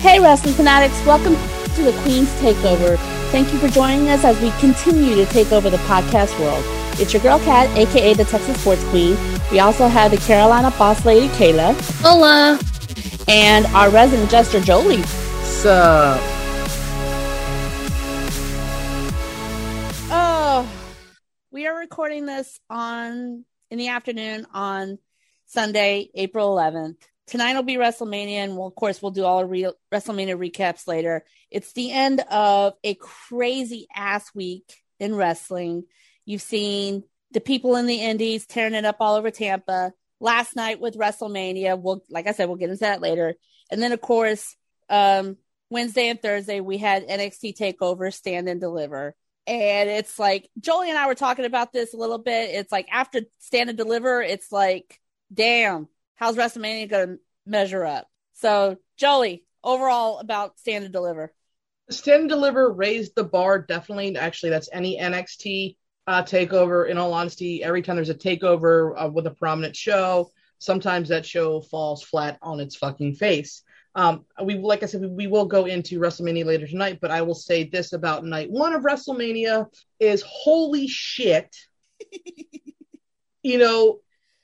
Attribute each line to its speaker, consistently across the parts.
Speaker 1: Hey, wrestling fanatics, welcome to the Queen's Takeover. Thank you for joining us as we continue to take over the podcast world. It's your girl Kat, aka the Texas Sports Queen. We also have the Carolina boss lady Kayla.
Speaker 2: Hola.
Speaker 1: And our resident jester Jolie.
Speaker 3: Sup?
Speaker 1: Oh, we are recording this on in the afternoon on Sunday, April 11th tonight will be WrestleMania, and we'll, of course we'll do all re- WrestleMania recaps later. It's the end of a crazy ass week in wrestling. You've seen the people in the Indies tearing it up all over Tampa. Last night with WrestleMania, we'll like I said, we'll get into that later. And then of course, um, Wednesday and Thursday we had NXT Takeover, Stand and Deliver. And it's like Jolie and I were talking about this a little bit. It's like after Stand and Deliver, it's like, damn, how's WrestleMania going to measure up? So, Jolie, overall about Stand and Deliver.
Speaker 3: Stand and Deliver raised the bar definitely. Actually, that's any NXT uh, takeover. In all honesty, every time there's a takeover uh, with a prominent show, sometimes that show falls flat on its fucking face. Um, we like I said, we, we will go into WrestleMania later tonight, but I will say this about night one of WrestleMania is holy shit. you know,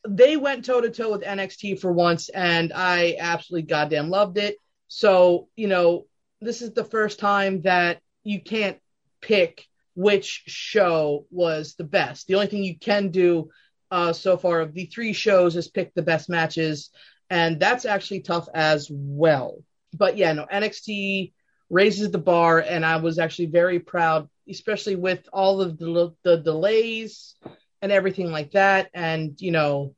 Speaker 3: they went toe to toe with NXT for once, and I absolutely goddamn loved it. So, you know, this is the first time that you can't pick which show was the best. The only thing you can do uh, so far of the three shows is pick the best matches, and that's actually tough as well. But yeah, no, NXT raises the bar, and I was actually very proud, especially with all of the, the delays and everything like that. And you know,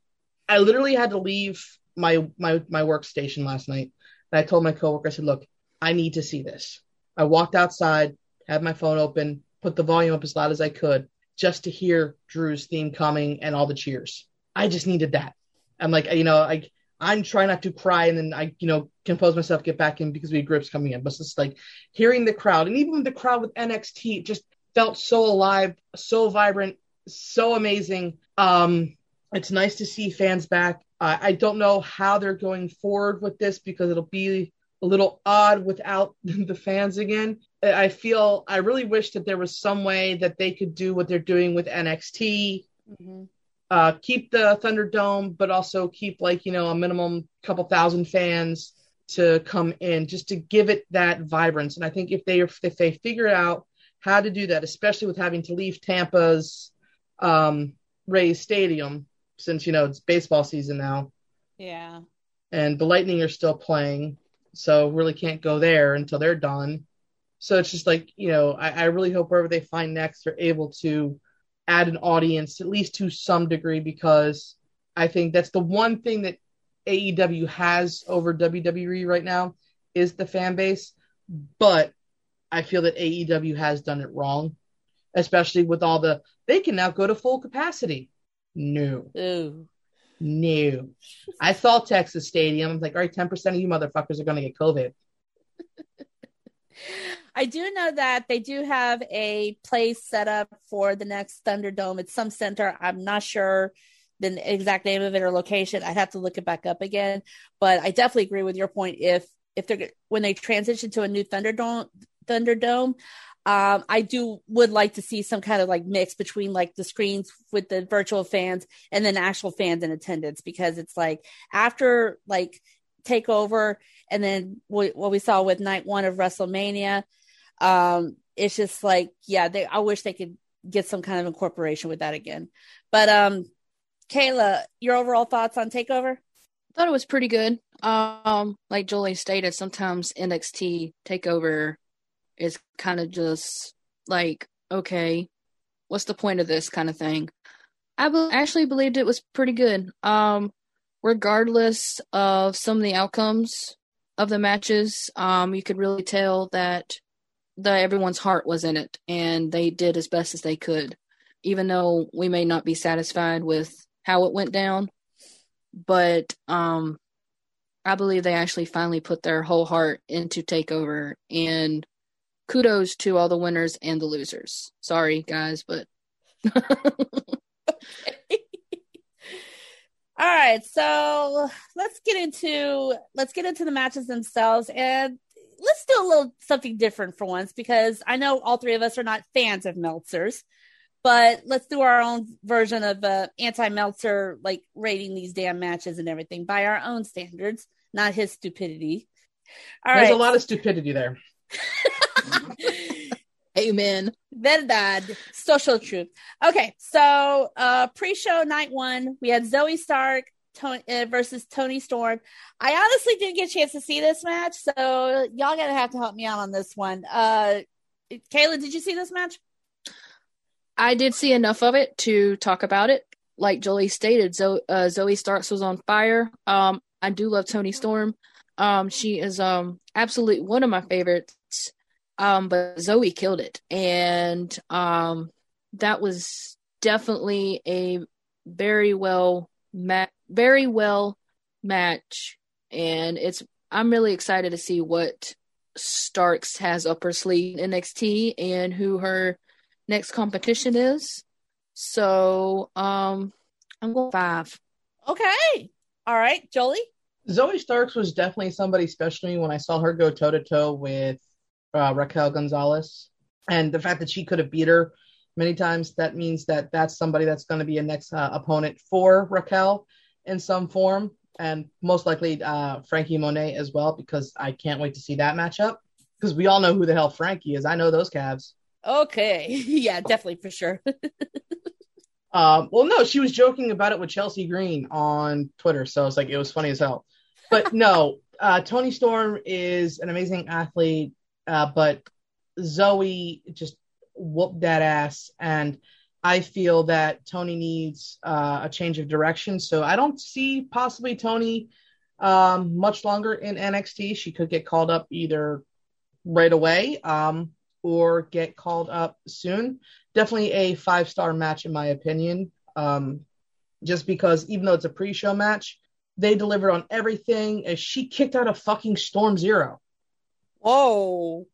Speaker 3: I literally had to leave my my my workstation last night. And I told my coworker, I said, "Look, I need to see this." I walked outside, had my phone open, put the volume up as loud as I could, just to hear Drew's theme coming and all the cheers. I just needed that. I'm like, you know, I I'm trying not to cry and then I, you know, compose myself, get back in because we had grips coming in. But it's like hearing the crowd and even the crowd with NXT just felt so alive, so vibrant, so amazing. Um, it's nice to see fans back. Uh, I don't know how they're going forward with this because it'll be a little odd without the fans again. I feel I really wish that there was some way that they could do what they're doing with NXT. Mm-hmm. Uh, keep the Thunderdome, but also keep like you know a minimum couple thousand fans to come in, just to give it that vibrance. And I think if they if they figure out how to do that, especially with having to leave Tampa's um, Rays Stadium, since you know it's baseball season now.
Speaker 1: Yeah.
Speaker 3: And the Lightning are still playing, so really can't go there until they're done. So it's just like you know, I, I really hope wherever they find next, they're able to add an audience at least to some degree because I think that's the one thing that AEW has over WWE right now is the fan base. But I feel that AEW has done it wrong, especially with all the they can now go to full capacity. No.
Speaker 1: Ooh.
Speaker 3: No. I saw Texas Stadium. I'm like, all right, 10% of you motherfuckers are going to get COVID.
Speaker 1: I do know that they do have a place set up for the next Thunderdome. It's some center. I'm not sure the exact name of it or location. I'd have to look it back up again. But I definitely agree with your point. If if they're when they transition to a new Thunderdome, Thunderdome, um, I do would like to see some kind of like mix between like the screens with the virtual fans and then actual fans in attendance because it's like after like takeover and then what, what we saw with night one of WrestleMania, um, it's just like yeah, they I wish they could get some kind of incorporation with that again. But um, Kayla, your overall thoughts on Takeover?
Speaker 2: Thought it was pretty good. Um, like Julie stated, sometimes NXT Takeover is kind of just like, okay, what's the point of this kind of thing? I be- actually believed it was pretty good. Um, regardless of some of the outcomes of the matches, um, you could really tell that the everyone's heart was in it, and they did as best as they could, even though we may not be satisfied with how it went down. But um, I believe they actually finally put their whole heart into Takeover, and kudos to all the winners and the losers. Sorry, guys, but.
Speaker 1: All right, so let's get into let's get into the matches themselves. And let's do a little something different for once because I know all three of us are not fans of Meltzer's, but let's do our own version of uh, anti-Meltzer, like rating these damn matches and everything by our own standards, not his stupidity.
Speaker 3: All There's right. a lot of stupidity there.
Speaker 2: Amen.
Speaker 1: Verdad. Social truth. Okay, so uh pre-show night one, we had Zoey Stark Toni, uh, versus Toni Storm. I honestly didn't get a chance to see this match, so y'all gonna have to help me out on this one. Uh Kayla, did you see this match?
Speaker 2: I did see enough of it to talk about it. Like Jolie stated, Zo- uh, Zoey Starks was on fire. Um, I do love Toni Storm. Um, she is um absolutely one of my favorites. Um, but Zoey killed it, and um, that was definitely a very well ma- very well match, and it's I'm really excited to see what Starks has up her sleeve in NXT and who her next competition is. So um I'm going five.
Speaker 1: Okay. All right, Jolie.
Speaker 3: Zoey Starks was definitely somebody special to me when I saw her go toe to toe with uh, Raquel Gonzalez, and the fact that she could have beat her many times that means that that's somebody that's going to be a next uh, opponent for Raquel in some form, and most likely uh, Franky Monet as well because I can't wait to see that matchup because we all know who the hell Franky is. I know those calves.
Speaker 1: Okay, yeah, definitely for sure.
Speaker 3: um, well, no, she was joking about it with Chelsea Green on Twitter, so it's like it was funny as hell. But no, uh, Toni Storm is an amazing athlete, uh, but Zoey just whooped that ass, and I feel that Toni needs uh, a change of direction. So I don't see possibly Toni um, much longer in NXT. She could get called up either right away um, or get called up soon. Definitely a five star match, in my opinion. Um, just because even though it's a pre show match, they delivered on everything. She kicked out of fucking Storm Zero.
Speaker 1: Whoa.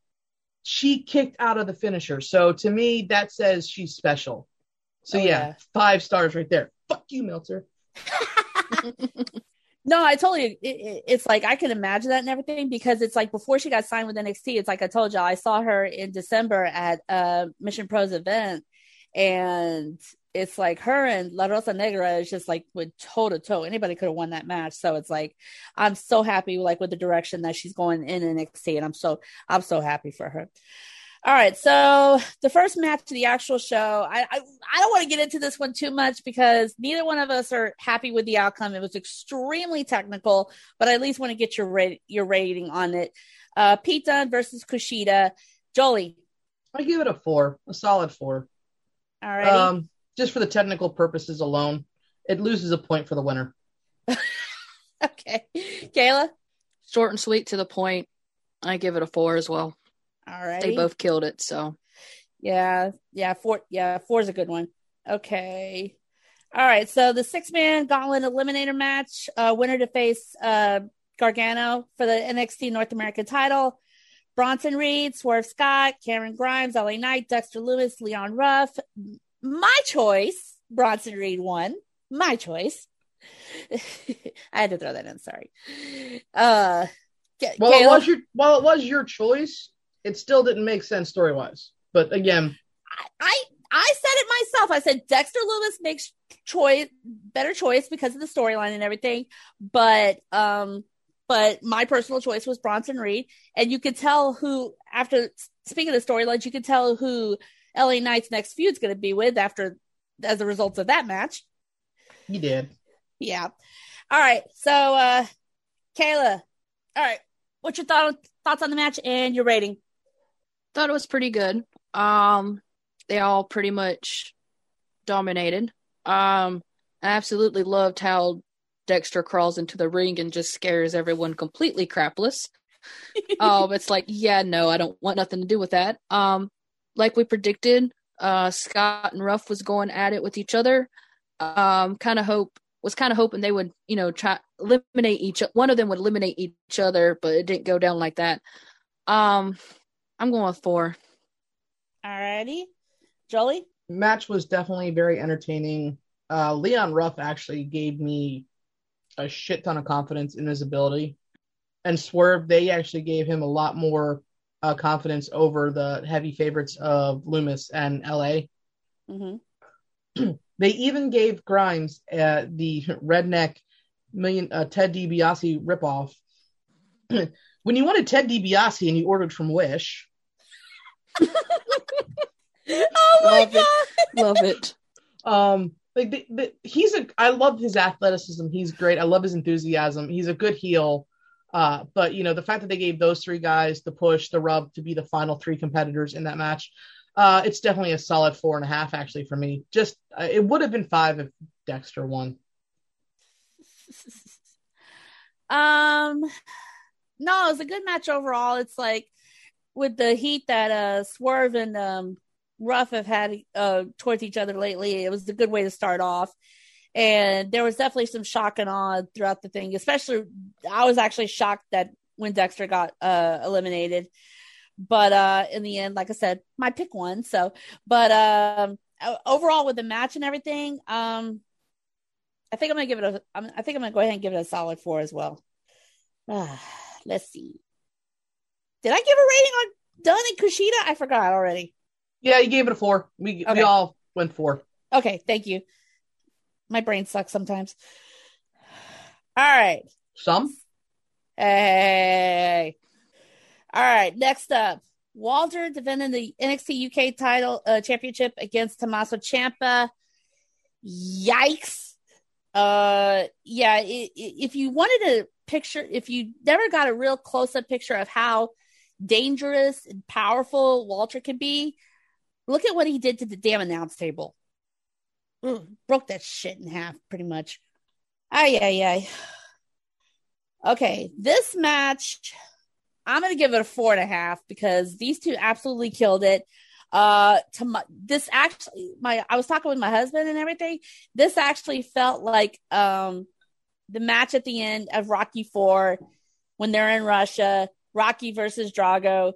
Speaker 3: She kicked out of the finisher. So to me, that says she's special. So oh, yeah, yeah, five stars right there. Fuck you, Meltzer.
Speaker 1: no, I told you it, it, it's like I can imagine that and everything because it's like before she got signed with NXT, it's like I told y'all, I saw her in December at uh Mission Pros event, and it's like her and La Rosa Negra is just like with toe to toe. Anybody could have won that match. So it's like I'm so happy like with the direction that she's going in NXT, and I'm so I'm so happy for her. All right, so the first match to the actual show, I, I, I don't want to get into this one too much because neither one of us are happy with the outcome. It was extremely technical, but I at least want to get your rate, your rating on it. Uh, Pete Dunne versus Kushida. Jolie,
Speaker 3: I give it a four, a solid four.
Speaker 1: All right.
Speaker 3: Um, just for the technical purposes alone, it loses a point for the winner.
Speaker 1: okay, Kayla.
Speaker 2: Short and sweet to the point. I give it a four as well.
Speaker 1: All right.
Speaker 2: They both killed it. So,
Speaker 1: yeah, yeah, four, yeah, four is a good one. Okay. All right. So the six man gauntlet eliminator match, uh, winner to face uh, Gargano for the NXT North American title. Bronson Reed, Swerve Scott, Cameron Grimes, LA Knight, Dexter Lumis, Leon Ruff. My choice, Bronson Reed won. My choice. I had to throw that in. Sorry. Uh,
Speaker 3: well, it was your well, it was your choice it still didn't make sense story wise. But again,
Speaker 1: I I said it myself. I said Dexter Lumis makes choice better choice because of the storyline and everything. But um, but my personal choice was Bronson Reed, and you could tell who after speaking of the storylines, you could tell who LA Knight's next feud's going to be with after as a result of that match.
Speaker 3: You did,
Speaker 1: yeah. All right, so uh, Kayla, all right, what's your thought, thoughts on the match and your rating?
Speaker 2: thought it was pretty good. Um, they all pretty much dominated. Um, I absolutely loved how Dexter crawls into the ring and just scares everyone completely crapless. um, it's like, yeah, no, I don't want nothing to do with that. Um, like we predicted, uh, Scott and Ruff was going at it with each other. Um, kind of hope was kind of hoping they would, you know, try eliminate each. One of them would eliminate each other, but it didn't go down like that. Um, I'm going with four.
Speaker 1: Alrighty. Jolly.
Speaker 3: Match was definitely very entertaining. Uh, Leon Ruff actually gave me a shit ton of confidence in his ability. and Swerve, they actually gave him a lot more uh, confidence over the heavy favorites of Lumis and LA.
Speaker 1: Mm-hmm.
Speaker 3: they even gave Grimes uh, the redneck million uh, Ted DiBiase ripoff. when you wanted Ted DiBiase and you ordered from Wish.
Speaker 1: oh my
Speaker 2: Love
Speaker 1: god!
Speaker 2: it. Love it.
Speaker 3: Um, like the, the, he's a. I love his athleticism. He's great. I love his enthusiasm. He's a good heel. Uh, but you know the fact that they gave those three guys the push, the rub to be the final three competitors in that match, uh, it's definitely a solid four and a half actually for me. Just uh, it would have been five if Dexter won.
Speaker 1: Um, no, it was a good match overall. It's like with the heat that uh Swerve and um Ruff have had uh towards each other lately. It was a good way to start off. And there was definitely some shock and awe throughout the thing. Especially, I was actually shocked that when Dexter got uh eliminated. But uh in the end, like I said, my pick won. So, but um overall with the match and everything, um I think I'm gonna give it a. I'm, I think I'm gonna go ahead and give it a solid four as well. Ah, let's see. Did I give a rating on Dunne and Kushida? I forgot already.
Speaker 3: Yeah, you gave it a four. We
Speaker 1: Okay.
Speaker 3: we all went four.
Speaker 1: Okay, thank you. My brain sucks sometimes. All right.
Speaker 3: Some.
Speaker 1: Hey. All right. Next up, Walter defending the NXT UK title uh, championship against Tommaso Ciampa. Yikes. Uh, yeah. i i if you wanted a picture, if you never got a real close up picture of how dangerous and powerful Walter can be, look at what he did to the damn announce table. Broke that shit in half, pretty much. Ay, ay, ay. Okay, this match, I'm gonna give it a four and a half because these two absolutely killed it. Uh, to my, this actually, my I was talking with my husband and everything. This actually felt like um the match at the end of Rocky Four when they're in Russia, Rocky versus Drago.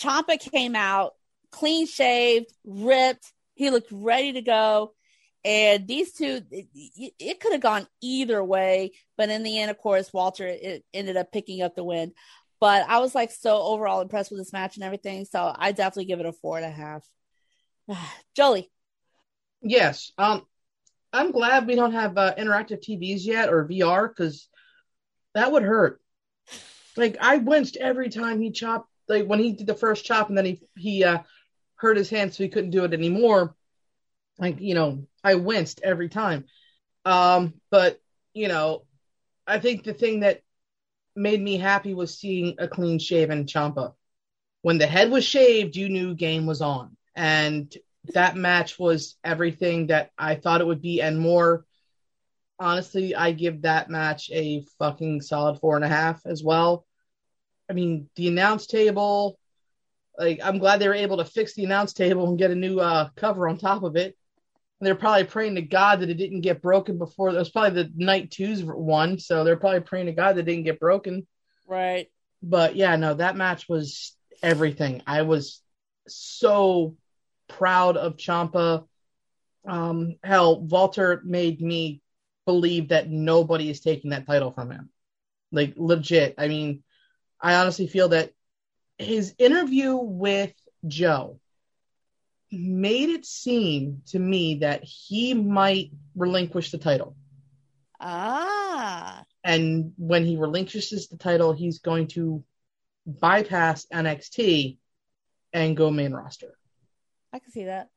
Speaker 1: Ciampa came out clean shaved, ripped. He looked ready to go. And these two, it, it could have gone either way, but in the end, of course, Walter it ended up picking up the win. But I was like so overall impressed with this match and everything, so I definitely give it a four and a half. Jolie,
Speaker 3: Yes. Um, I'm glad we don't have uh, interactive TVs yet or VR because that would hurt. Like I winced every time he chopped. Like when he did the first chop and then he he uh, hurt his hand so he couldn't do it anymore. Like you know, I winced every time. Um, but you know, I think the thing that made me happy was seeing a clean shaven Ciampa. When the head was shaved, you knew game was on, and that match was everything that I thought it would be and more. Honestly, I give that match a fucking solid four and a half as well. I mean, the announce table, like I'm glad they were able to fix the announce table and get a new uh, cover on top of it. And they're probably praying to God that it didn't get broken before. That was probably the night twos one, so they're probably praying to God that it didn't get broken.
Speaker 1: right?
Speaker 3: But yeah, no, that match was everything. I was so proud of Ciampa. Um, hell, Walter made me believe that nobody is taking that title from him. Like legit. I mean, I honestly feel that his interview with Joe made it seem to me that he might relinquish the title.
Speaker 1: Ah,
Speaker 3: And when he relinquishes the title, he's going to bypass NXT and go main roster.
Speaker 1: I can see that.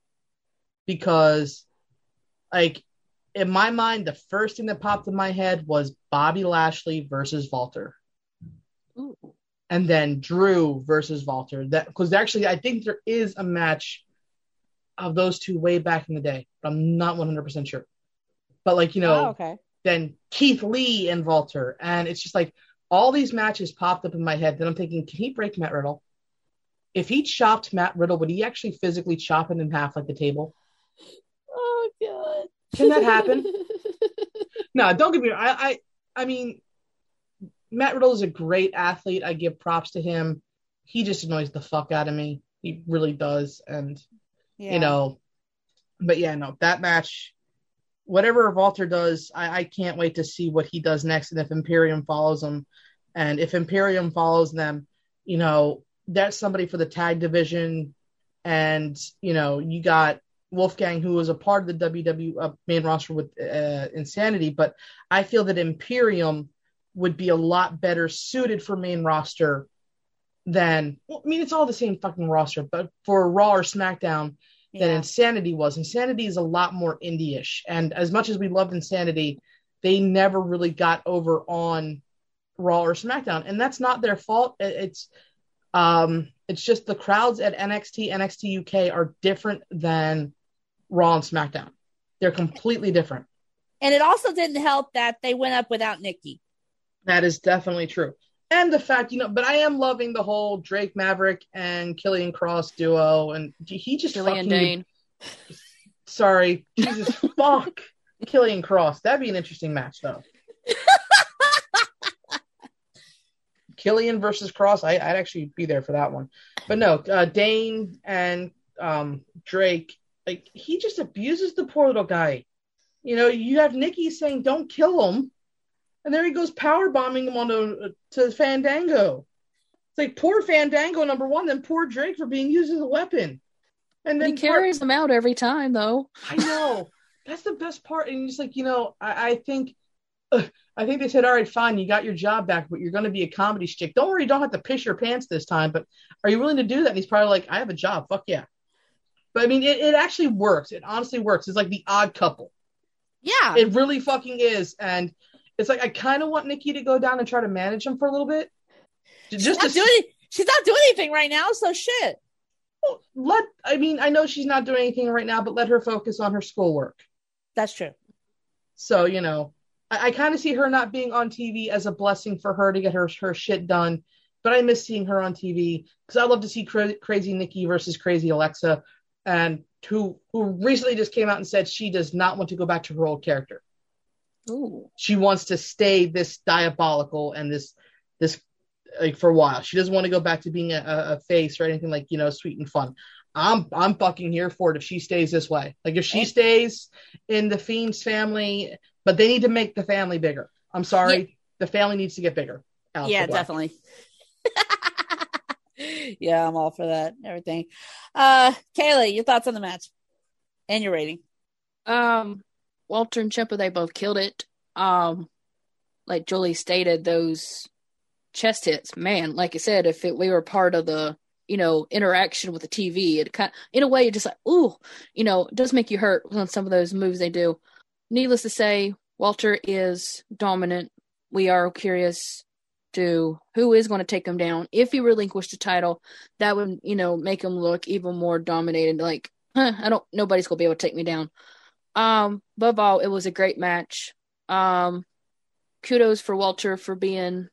Speaker 3: Because, like, in my mind, the first thing that popped in my head was Bobby Lashley versus Walter.
Speaker 2: Ooh.
Speaker 3: And then Drew versus Walter. That because actually I think there is a match of those two way back in the day, but I'm not 100% sure. But like, you know,
Speaker 1: oh, okay.
Speaker 3: then Keith Lee and Walter. And it's just like all these matches popped up in my head. Then I'm thinking, can he break Matt Riddle? If he chopped Matt Riddle, would he actually physically chop it in half like the table?
Speaker 1: Oh god.
Speaker 3: Can that happen? No, don't get me wrong. I, I, I mean, Matt Riddle is a great athlete. I give props to him. He just annoys the fuck out of me. He really does. And
Speaker 1: yeah.
Speaker 3: you know, but yeah, no, that match, whatever Walter does, I, I can't wait to see what he does next. And if Imperium follows him, And if Imperium follows them, you know, that's somebody for the tag division. And, you know, you got Wolfgang, who was a part of the WWE uh, main roster with uh, Insanity, but I feel that Imperium would be a lot better suited for main roster than, well, I mean, it's all the same fucking roster, but for Raw or SmackDown than
Speaker 1: Yeah.
Speaker 3: Insanity was. Insanity is a lot more indie-ish, and as much as we loved Insanity, they never really got over on Raw or SmackDown, and that's not their fault. It's um, it's just the crowds at NXT, NXT UK are different than Raw and SmackDown. They're completely different.
Speaker 1: And it also didn't help that they went up without Nikki.
Speaker 3: That is definitely true. And the fact, you know, but I am loving the whole Drake Maverick and Killian Cross duo, and he just
Speaker 2: Killian
Speaker 3: fucking
Speaker 2: Dain.
Speaker 3: Sorry, Jesus fuck, Killian Cross. That'd be an interesting match, though. Killian versus Kross, I, I'd actually be there for that one. But no, uh, Dain and um, Drake, like he just abuses the poor little guy. You know, you have Nikki saying, "Don't kill him," and there he goes power bombing him onto to Fandango. It's like poor Fandango number one, then poor Drake for being used as a weapon. And then
Speaker 2: He
Speaker 3: then
Speaker 2: carries them out every time, though.
Speaker 3: I know. That's the best part. And just like, you know, I, I think uh, I think they said, all right, fine, you got your job back, but you're gonna be a comedy stick. Don't worry, you don't have to piss your pants this time, but are you willing to do that? And he's probably like, I have a job, fuck yeah. But I mean it, it actually works. It honestly works. It's like the odd couple.
Speaker 1: Yeah.
Speaker 3: It really fucking is. And it's like I kind of want Nikki to go down and try to manage him for a little bit.
Speaker 1: she's,
Speaker 3: Just
Speaker 1: not
Speaker 3: to
Speaker 1: doing, she's not doing anything right now, so shit.
Speaker 3: let I mean, I know she's not doing anything right now, but let her focus on her schoolwork.
Speaker 1: That's true.
Speaker 3: So, you know, I, I kind of see her not being on TV as a blessing for her to get her, her shit done. But I miss seeing her on TV because I love to see cra- Crazy Nikki versus Crazy Alexa, and who who recently just came out and said she does not want to go back to her old character.
Speaker 2: Ooh.
Speaker 3: She wants to stay this diabolical and this this like for a while. She doesn't want to go back to being a, a face or anything like you know sweet and fun. I'm I'm fucking here for it if she stays this way. Like if she stays in the Fiend's family, but they need to make the family bigger. I'm sorry, the family needs to get bigger. Aleister
Speaker 1: yeah,
Speaker 3: Black.
Speaker 1: definitely. yeah, I'm all for that. Everything. Uh Kayla, your thoughts on the match and your rating.
Speaker 2: Um, Walter and Ciampa, they both killed it. Um, like Julie stated, those chest hits, man. Like I said, if it, we were part of the, you know, interaction with the TV, it kind, in a way, it just like, ooh, you know, it does make you hurt on some of those moves they do. Needless to say, Walter is dominant. We are curious to who is going to take him down. If he relinquished the title, that would, you know, make him look even more dominated. Like, huh, I don't, nobody's going to be able to take me down. Um, above all, it was a great match. Um, kudos for Walter for being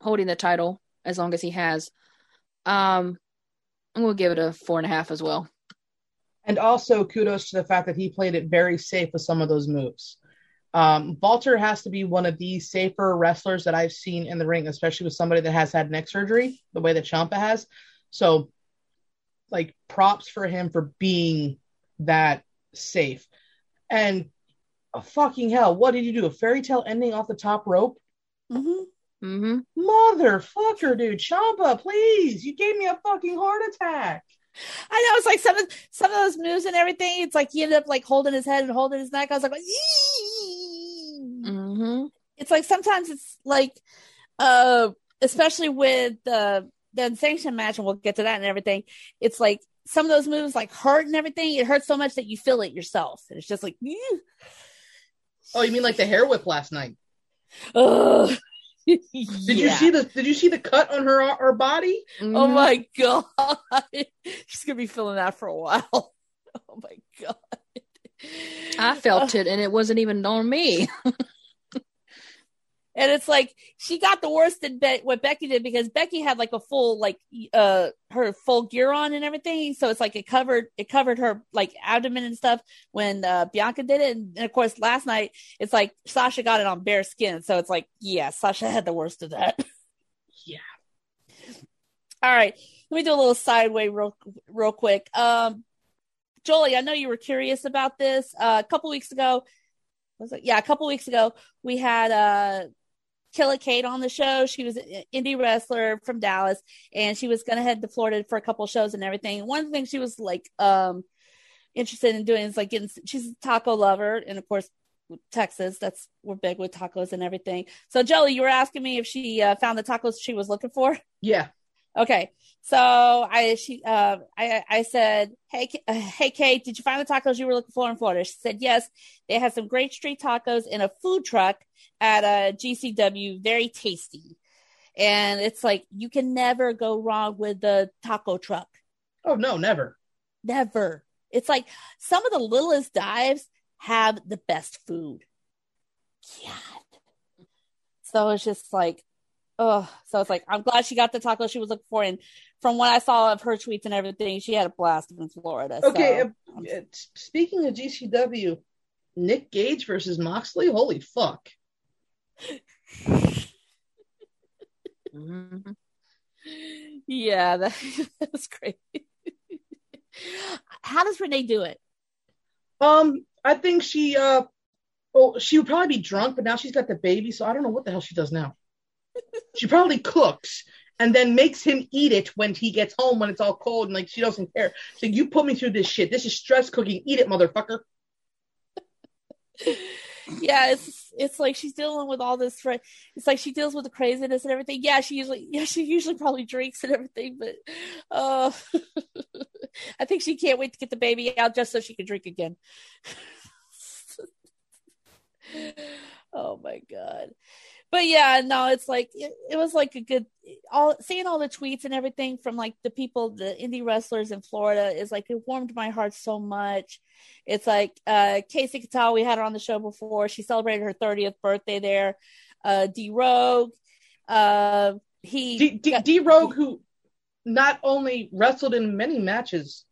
Speaker 2: holding the title as long as he has. Um, I'm gonna give it a four and a half as well.
Speaker 3: And also kudos to the fact that he played it very safe with some of those moves. Um, Walter has to be one of the safer wrestlers that I've seen in the ring, especially with somebody that has had neck surgery, the way that Ciampa has. So, like, props for him for being that safe. And oh, fucking hell, what did you do? A fairy tale ending off the top rope?
Speaker 1: Mm-hmm.
Speaker 2: Mm-hmm.
Speaker 3: Motherfucker, dude. Ciampa, please. You gave me a fucking heart attack.
Speaker 1: I know it's like some of some of those moves and everything. It's like he ended up like holding his head and holding his neck. I was like,
Speaker 2: Mm-hmm.
Speaker 1: it's like sometimes it's like, uh, especially with the the sanction match, and we'll get to that and everything. It's like some of those moves like hurt and everything. It hurts so much that you feel it yourself, and it's just like, "Yee."
Speaker 3: Oh, you mean like the hair whip last night?
Speaker 1: Ugh.
Speaker 3: Did you see the Did you see the cut on her uh, her body?
Speaker 1: Oh mm-hmm. my god, she's gonna be feeling that for a while. Oh my god,
Speaker 2: I felt it, and it wasn't even on me.
Speaker 1: And it's like she got the worst in Be- what Becky did because Becky had like a full like uh her full gear on and everything, so it's like it covered it covered her like abdomen and stuff when uh, Bianca did it, and, and of course last night it's like Sasha got it on bare skin, so it's like yeah, Sasha had the worst of that.
Speaker 3: Yeah.
Speaker 1: All right, let me do a little sideway real real quick. Um, Jolie, I know you were curious about this. Uh, a couple weeks ago, was it? Yeah, a couple weeks ago, we had uh Killa Kate on the show. She was an indie wrestler from Dallas, and she was going to head to Florida for a couple shows and everything. One thing she was like um interested in doing is like getting. She's a taco lover, and of course. Texas, that's we're big with tacos and everything. So, Jolie, you were asking me if she uh, found the tacos she was looking for.
Speaker 3: Yeah.
Speaker 1: Okay. So I she uh I I said, "Hey uh, hey Kate, did you find the tacos you were looking for in Florida?" She said, "Yes. They had some great street tacos in a food truck at a GCW, very tasty." And it's like you can never go wrong with the taco truck.
Speaker 3: Oh no, never.
Speaker 1: Never. It's like some of the littlest dives have the best food. God. So it's just like oh, so it's like I'm glad she got the taco she was looking for, and from what I saw of her tweets and everything, she had a blast in Florida.
Speaker 3: Okay,
Speaker 1: so,
Speaker 3: uh, speaking of GCW, Nick Gage versus Moxley, holy fuck!
Speaker 1: mm-hmm. Yeah, that, that was great. How does Renee do it?
Speaker 3: Um, I think she uh, well, she would probably be drunk, but now she's got the baby, so I don't know what the hell she does now she probably cooks and then makes him eat it when he gets home when it's all cold and like she doesn't care. So you put me through this shit. This is stress cooking. Eat it, motherfucker.
Speaker 1: yeah, it's it's like she's dealing with all this. It's like she deals with the craziness and everything. Yeah, she usually yeah she usually probably drinks and everything, but uh, I think she can't wait to get the baby out just so she can drink again. oh my god but yeah, no, it's like it, it, was like a good all seeing all the tweets and everything from like the people, the indie wrestlers in Florida is like it warmed my heart so much. It's like uh Kacy Catal, we had her on the show before. She celebrated her 30th birthday there. Uh D Rogue, uh he
Speaker 3: D, D, D Rogue who not only wrestled in many matches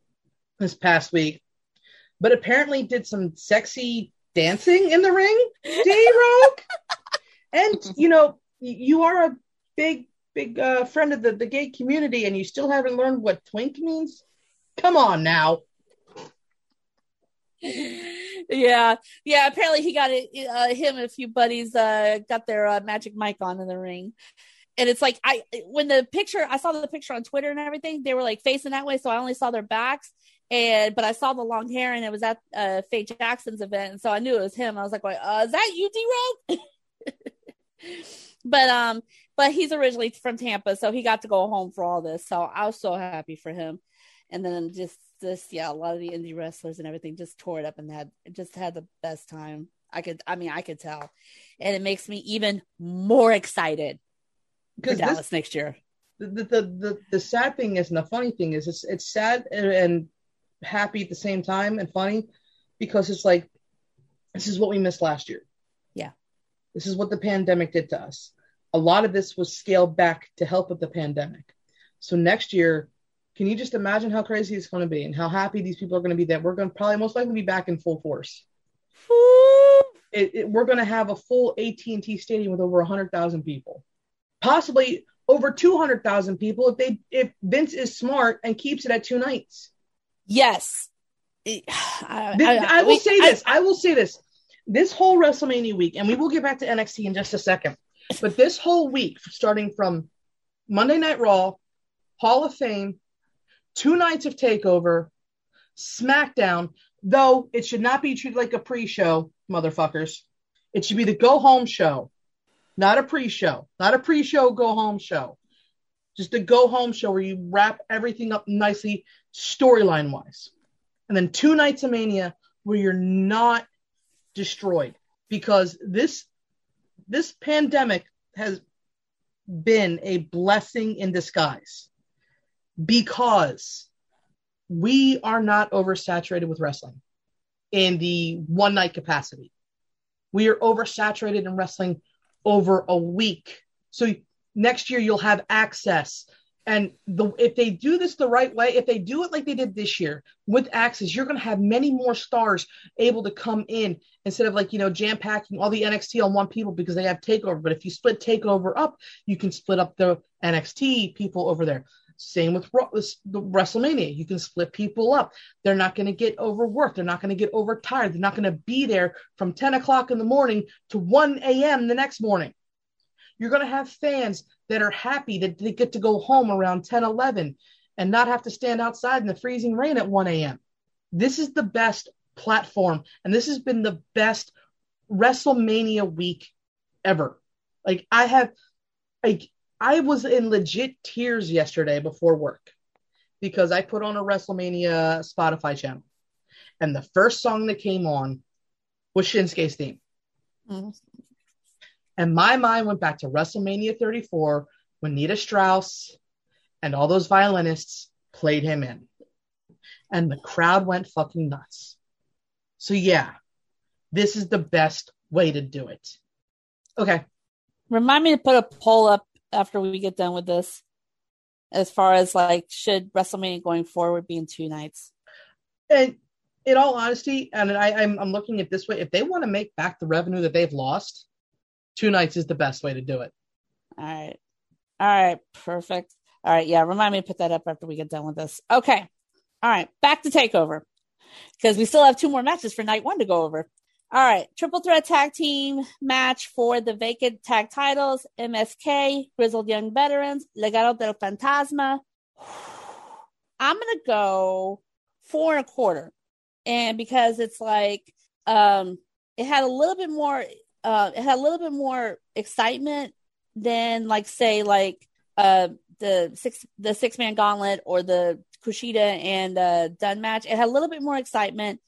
Speaker 3: this past week, but apparently did some sexy dancing in the ring. D Rogue. And you know you are a big big uh, friend of the, the gay community and you still haven't learned what twink means? Come on now.
Speaker 1: Yeah. Yeah apparently he got it uh, him and a few buddies uh, got their uh, magic mic on in the ring. And it's like i when the picture i saw the picture on twitter and everything they were like facing that way so i only saw their backs. And but i saw the long hair and it was at uh faye jackson's event and so i knew it was him. I was like uh, is that you d but um but he's originally from Tampa, so he got to go home for all this. So I was so happy for him. And then just this, yeah, a lot of the indie wrestlers and everything just tore it up and had just had the best time. I could, I mean, I could tell, and it makes me even more excited for Dallas this, next year.
Speaker 3: The, the the the sad thing is, and the funny thing is, it's it's sad and, and happy at the same time, and funny because it's like this is what we missed last year. This is what the pandemic did to us. A lot of this was scaled back to help with the pandemic. So next year, can you just imagine how crazy it's going to be and how happy these people are going to be that we're going to probably most likely be back in full force. It, it, we're going to have a full AT&T stadium with over 100,000 people. Possibly over 200,000 people if they if Vince is smart and keeps it at two nights.
Speaker 1: Yes.
Speaker 3: I, I, I will say this. I will say this this whole WrestleMania week, and we will get back to NXT in just a second, but this whole week, starting from Monday Night Raw, Hall of Fame, two nights of Takeover, SmackDown, though it should not be treated like a pre-show, motherfuckers. It should be the go home show, not a pre-show, not a pre-show go home show. Just a go home show where you wrap everything up nicely storyline wise. And then two nights of Mania where you're not destroyed because this this pandemic has been a blessing in disguise because we are not oversaturated with wrestling in the one night capacity. We are oversaturated in wrestling over a week. So next year you'll have access and the, if they do this the right way, if they do it like they did this year with Access, you're going to have many more stars able to come in instead of like, you know, jam packing all the NXT on one people because they have TakeOver. But if you split TakeOver up, you can split up the NXT people over there. Same with the WrestleMania. You can split people up. They're not going to get overworked. They're not going to get overtired. They're not going to be there from 10 o'clock in the morning to 1 a.m. the next morning. You're going to have fans that are happy that they get to go home around 10, 11 and not have to stand outside in the freezing rain at 1 a.m. This is the best platform, and this has been the best WrestleMania week ever. Like I have, like I was in legit tears yesterday before work because I put on a WrestleMania Spotify channel, and the first song that came on was Shinsuke's theme. Mm-hmm. And my mind went back to WrestleMania 34 when Nita Strauss and all those violinists played him in. And the crowd went fucking nuts. So, yeah, this is the best way to do it. Okay.
Speaker 1: Remind me to put a poll up after we get done with this as far as like should WrestleMania going forward be in two nights?
Speaker 3: And in all honesty, and I, I'm I'm looking at this way, if they want to make back the revenue that they've lost, two nights is the best way to do it.
Speaker 1: All right. All right. Perfect. All right. Yeah. Remind me to put that up after we get done with this. Okay. All right. Back to takeover because we still have two more matches for night one to go over. All right. Triple threat tag team match for the vacant tag titles MSK, Grizzled Young Veterans, Legado del Fantasma. I'm going to go four and a quarter. And because it's like, um, it had a little bit more, uh, it had a little bit more excitement than like, say, like, uh, the six, the six man gauntlet or the Kushida and, uh, Dunne match. It had a little bit more excitement.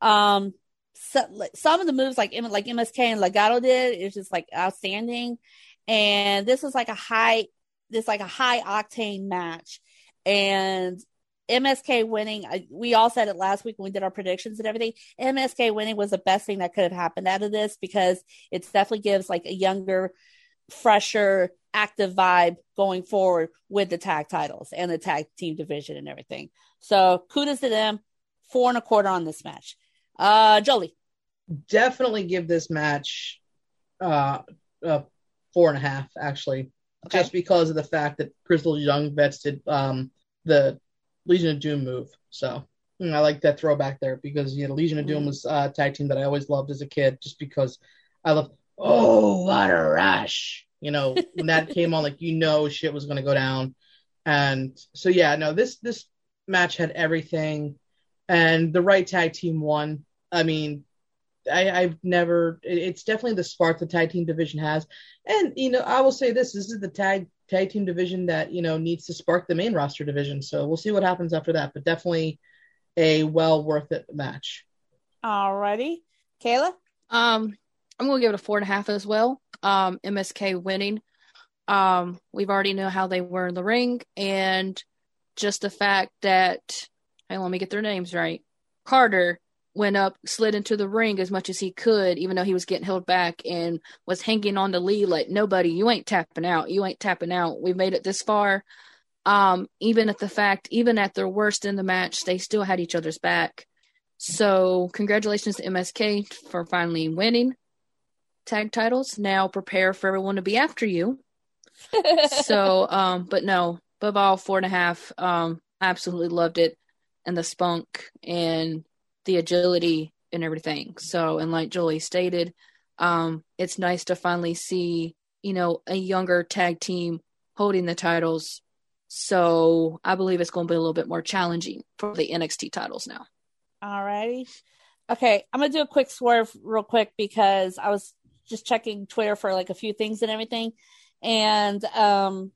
Speaker 1: Um, so, like, some of the moves like like MSK and Legado did is just like outstanding, and this was like a high this like a high octane match, and MSK winning. We all said it last week when we did our predictions and everything. MSK winning was the best thing that could have happened out of this because it definitely gives like a younger, fresher, active vibe going forward with the tag titles and the tag team division and everything. So kudos to them. Four and a quarter on this match. Uh, Jolie.
Speaker 3: Definitely give this match uh, uh four and a half, actually, okay. just because of the fact that Grizzled Young vets did um, the Legion of Doom move. So mm, I like that throwback there because you know Legion of Doom was a tag team that I always loved as a kid, just because I love. Oh, what a rush! You know when that came on, like you know shit was going to go down, and so yeah, no, this this match had everything, and the right tag team won. I mean, I, I've never. It's definitely the spark the tag team division has, and you know, I will say this: this is the tag tag team division that you know needs to spark the main roster division. So we'll see what happens after that, but definitely a well worth it match.
Speaker 1: Alrighty, Kayla.
Speaker 2: Um, I'm gonna give it a four and a half as well. Um, MSK winning. Um, we've already know how they were in the ring, and just the fact that, hey, let me get their names right. Carter went up, slid into the ring as much as he could, even though he was getting held back and was hanging on the lead like nobody, you ain't tapping out. You ain't tapping out. We've made it this far. Um, even at the fact, even at their worst in the match, they still had each other's back. So congratulations to MSK for finally winning tag titles. Now prepare for everyone to be after you. so, um, but no, above all, four and a half. Um, absolutely loved it. And the spunk and the agility and everything. So, and like Jolie stated, um, it's nice to finally see, you know, a younger tag team holding the titles. So I believe it's going to be a little bit more challenging for the NXT titles now.
Speaker 1: All righty. Okay, I'm gonna do a quick swerve real quick because I was just checking Twitter for like a few things and everything, and um,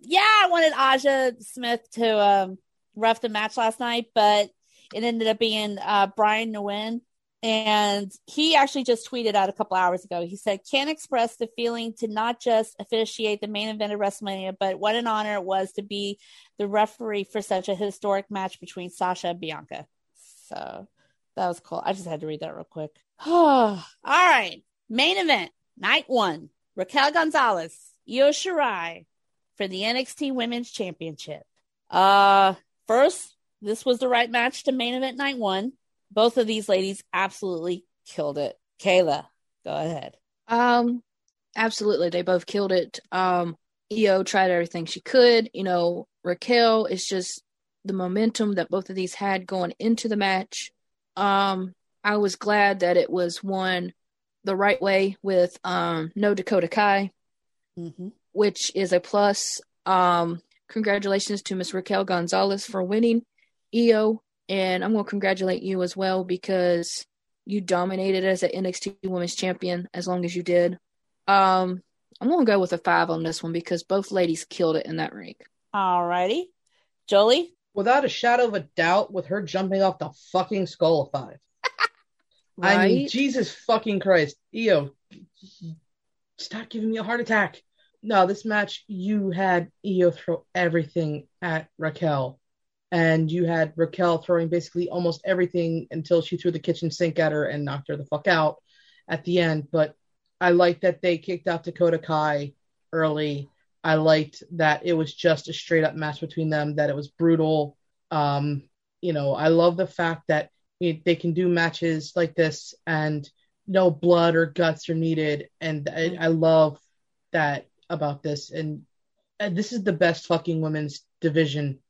Speaker 1: yeah, I wanted Aja Smith to um ref the match last night, but it ended up being uh, Brian Nguyen. And he actually just tweeted out a couple hours ago. He said, Can't express the feeling to not just officiate the main event of WrestleMania, but what an honor it was to be the referee for such a historic match between Sasha and Bianca. So that was cool. I just had to read that real quick. All right. Main event, night one Raquel Gonzalez, Io Shirai for the NXT Women's Championship. Uh, first, this was the right match to main event night one. Both of these ladies absolutely killed it. Kayla, go ahead.
Speaker 2: Um, absolutely, they both killed it. Um, Io tried everything she could. You know, Raquel is just the momentum that both of these had going into the match. Um, I was glad that it was won the right way with um no Dakota Kai.
Speaker 1: Mm-hmm.
Speaker 2: which is a plus. Um, congratulations to Miss Raquel Gonzalez for winning Io, and I'm going to congratulate you as well because you dominated as an NXT Women's Champion as long as you did. Um, I'm going to go with a five on this one because both ladies killed it in that ring.
Speaker 1: Alrighty. Jolie?
Speaker 3: Without a shadow of a doubt, with her jumping off the fucking skull of five.
Speaker 2: Right?
Speaker 3: I mean, Jesus fucking Christ. Io, stop giving me a heart attack. No, this match, you had Io throw everything at Raquel. And you had Raquel throwing basically almost everything until she threw the kitchen sink at her and knocked her the fuck out at the end. But I liked that they kicked out Dakota Kai early. I liked that it was just a straight up match between them, that it was brutal. Um, you know, I love the fact that they can do matches like this and no blood or guts are needed. And I, I love that about this. And, and this is the best fucking women's division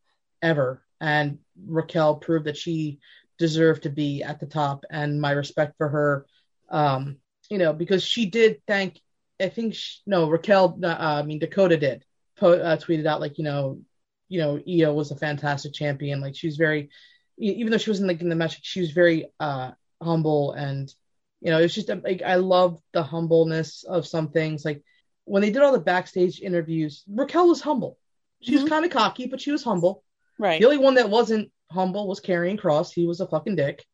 Speaker 3: ever. And Raquel proved that she deserved to be at the top. And my respect for her, um, you know, because she did thank, I think, she, no, Raquel, uh, I mean, Dakota did po- uh, tweeted out, like, you know, you know, Io was a fantastic champion. Like, she was very, even though she wasn't like in the match, she was very uh, humble and, you know, it's just like I love the humbleness of some things. Like when they did all the backstage interviews, Raquel was humble. She was
Speaker 1: Mhm.
Speaker 3: kind of cocky, but she was humble.
Speaker 1: Right.
Speaker 3: The only one that wasn't humble was Karrion Kross. He was a fucking dick.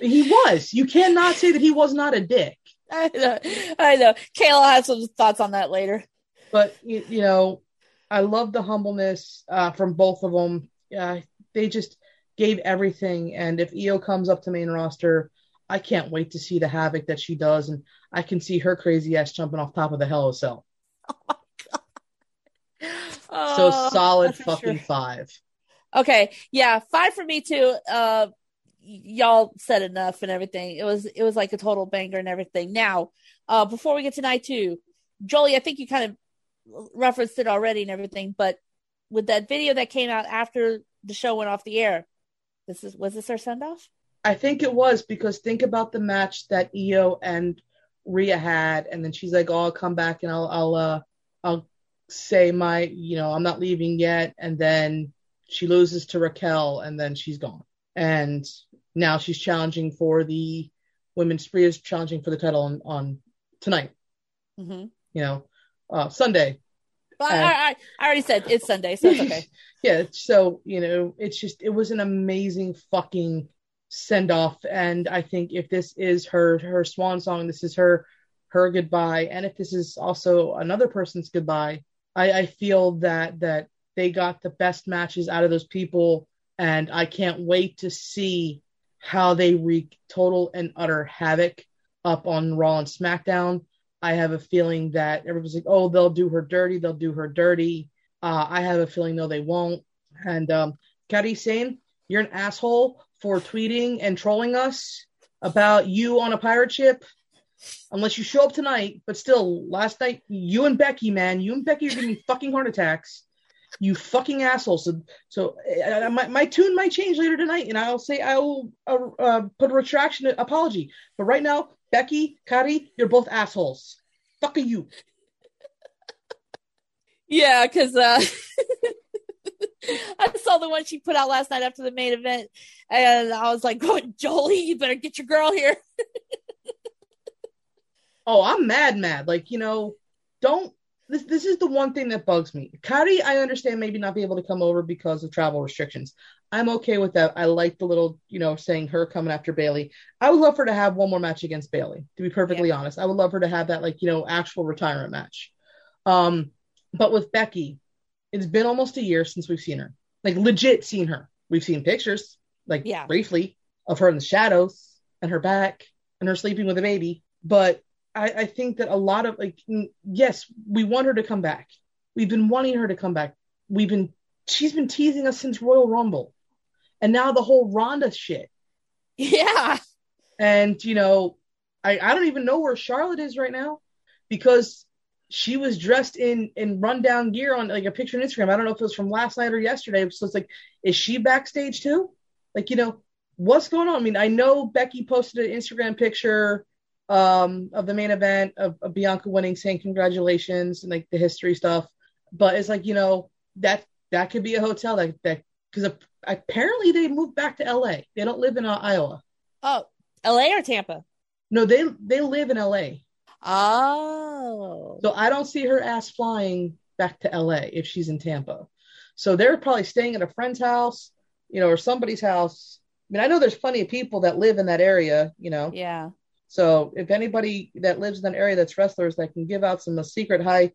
Speaker 3: he was. You cannot say that he was not a dick.
Speaker 1: I know. I know. Kayla has some thoughts on that later.
Speaker 3: But you, you know, I love the humbleness uh, from both of them. Uh, they just gave everything. And if Io comes up to main roster, I can't wait to see the havoc that she does, and I can see her crazy ass jumping off top of the Hell a Cell. So
Speaker 1: Oh,
Speaker 3: solid fucking
Speaker 1: sure.
Speaker 3: five.
Speaker 1: Okay, yeah, five for me too. Uh, y'all said enough and everything. It was it was like a total banger and everything. Now, uh, before we get to night two, Jolie, I think you kind of referenced it already and everything, but with that video that came out after the show went off the air, this is was this our send off?
Speaker 3: I think it was because think about the match that Io and Rhea had, and then she's like, "Oh, I'll come back and I'll I'll uh I'll say my you know I'm not leaving yet," and then she loses to Raquel, and then she's gone, and now she's challenging for the women's Rhea's challenging for the title on on tonight,
Speaker 1: Mm-hmm.
Speaker 3: you know, uh Sunday.
Speaker 1: But I, I, I already said it's Sunday, so it's okay.
Speaker 3: yeah, so you know, it's just it was an amazing fucking send off, and I think if this is her her swan song, this is her her goodbye, and if this is also another person's goodbye, I, I feel that that they got the best matches out of those people, and I can't wait to see how they wreak total and utter havoc up on Raw and SmackDown. I have a feeling that everybody's like, oh, they'll do her dirty, they'll do her dirty. Uh, I have a feeling no, they won't. And um, Kairi Sane, you're an asshole for tweeting and trolling us about you on a pirate ship. Unless you show up tonight, but still, last night you and Becky, man, you and Becky are giving me fucking heart attacks. You fucking asshole. So, so uh, my my tune might change later tonight, and I'll say I will uh, uh, put a retraction apology. But right now, Becky, Kairi, you're both assholes. Fuck you.
Speaker 1: Yeah, because uh, I saw the one she put out last night after the main event, and I was like, "Oh, Jolie, you better get your girl here."
Speaker 3: Oh, I'm mad, mad. Like, you know, don't this this is the one thing that bugs me. Kairi, I understand maybe not be able to come over because of travel restrictions. I'm okay with that. I like the little, you know, saying her coming after Bayley. I would love her to have one more match against Bayley, to be perfectly honest. I would love her to have that like, you know, actual retirement match. Um, but with Becky, it's been almost a year since we've seen her. Like legit seen her. We've seen pictures, like
Speaker 1: Yeah.
Speaker 3: briefly, of her in the shadows and her back and her sleeping with a baby. But I, I think that a lot of like yes, we want her to come back. We've been wanting her to come back. We've been she's been teasing us since Royal Rumble. And now the whole Ronda shit.
Speaker 1: Yeah,
Speaker 3: And you know, I, I don't even know where Charlotte is right now because she was dressed in in rundown gear on like a picture on Instagram. I don't know if it was from last night or yesterday. So it's like, is she backstage too? Like, you know, what's going on? I mean, I know Becky posted an Instagram picture um, of the main event of, of Bianca winning, saying congratulations and like the history stuff. But it's like you know that that could be a hotel that that because apparently they moved back to L.A. They don't live in uh, Iowa.
Speaker 1: Oh, L.A. or Tampa?
Speaker 3: No, they they live in L.A.
Speaker 1: Oh,
Speaker 3: So I don't see her ass flying back to LA if she's in Tampa. So they're probably staying at a friend's house, you know, or somebody's house. I mean, I know there's plenty of people that live in that area, you know.
Speaker 1: yeah.
Speaker 3: So if anybody that lives in an area that's wrestlers that can give out some uh, secret high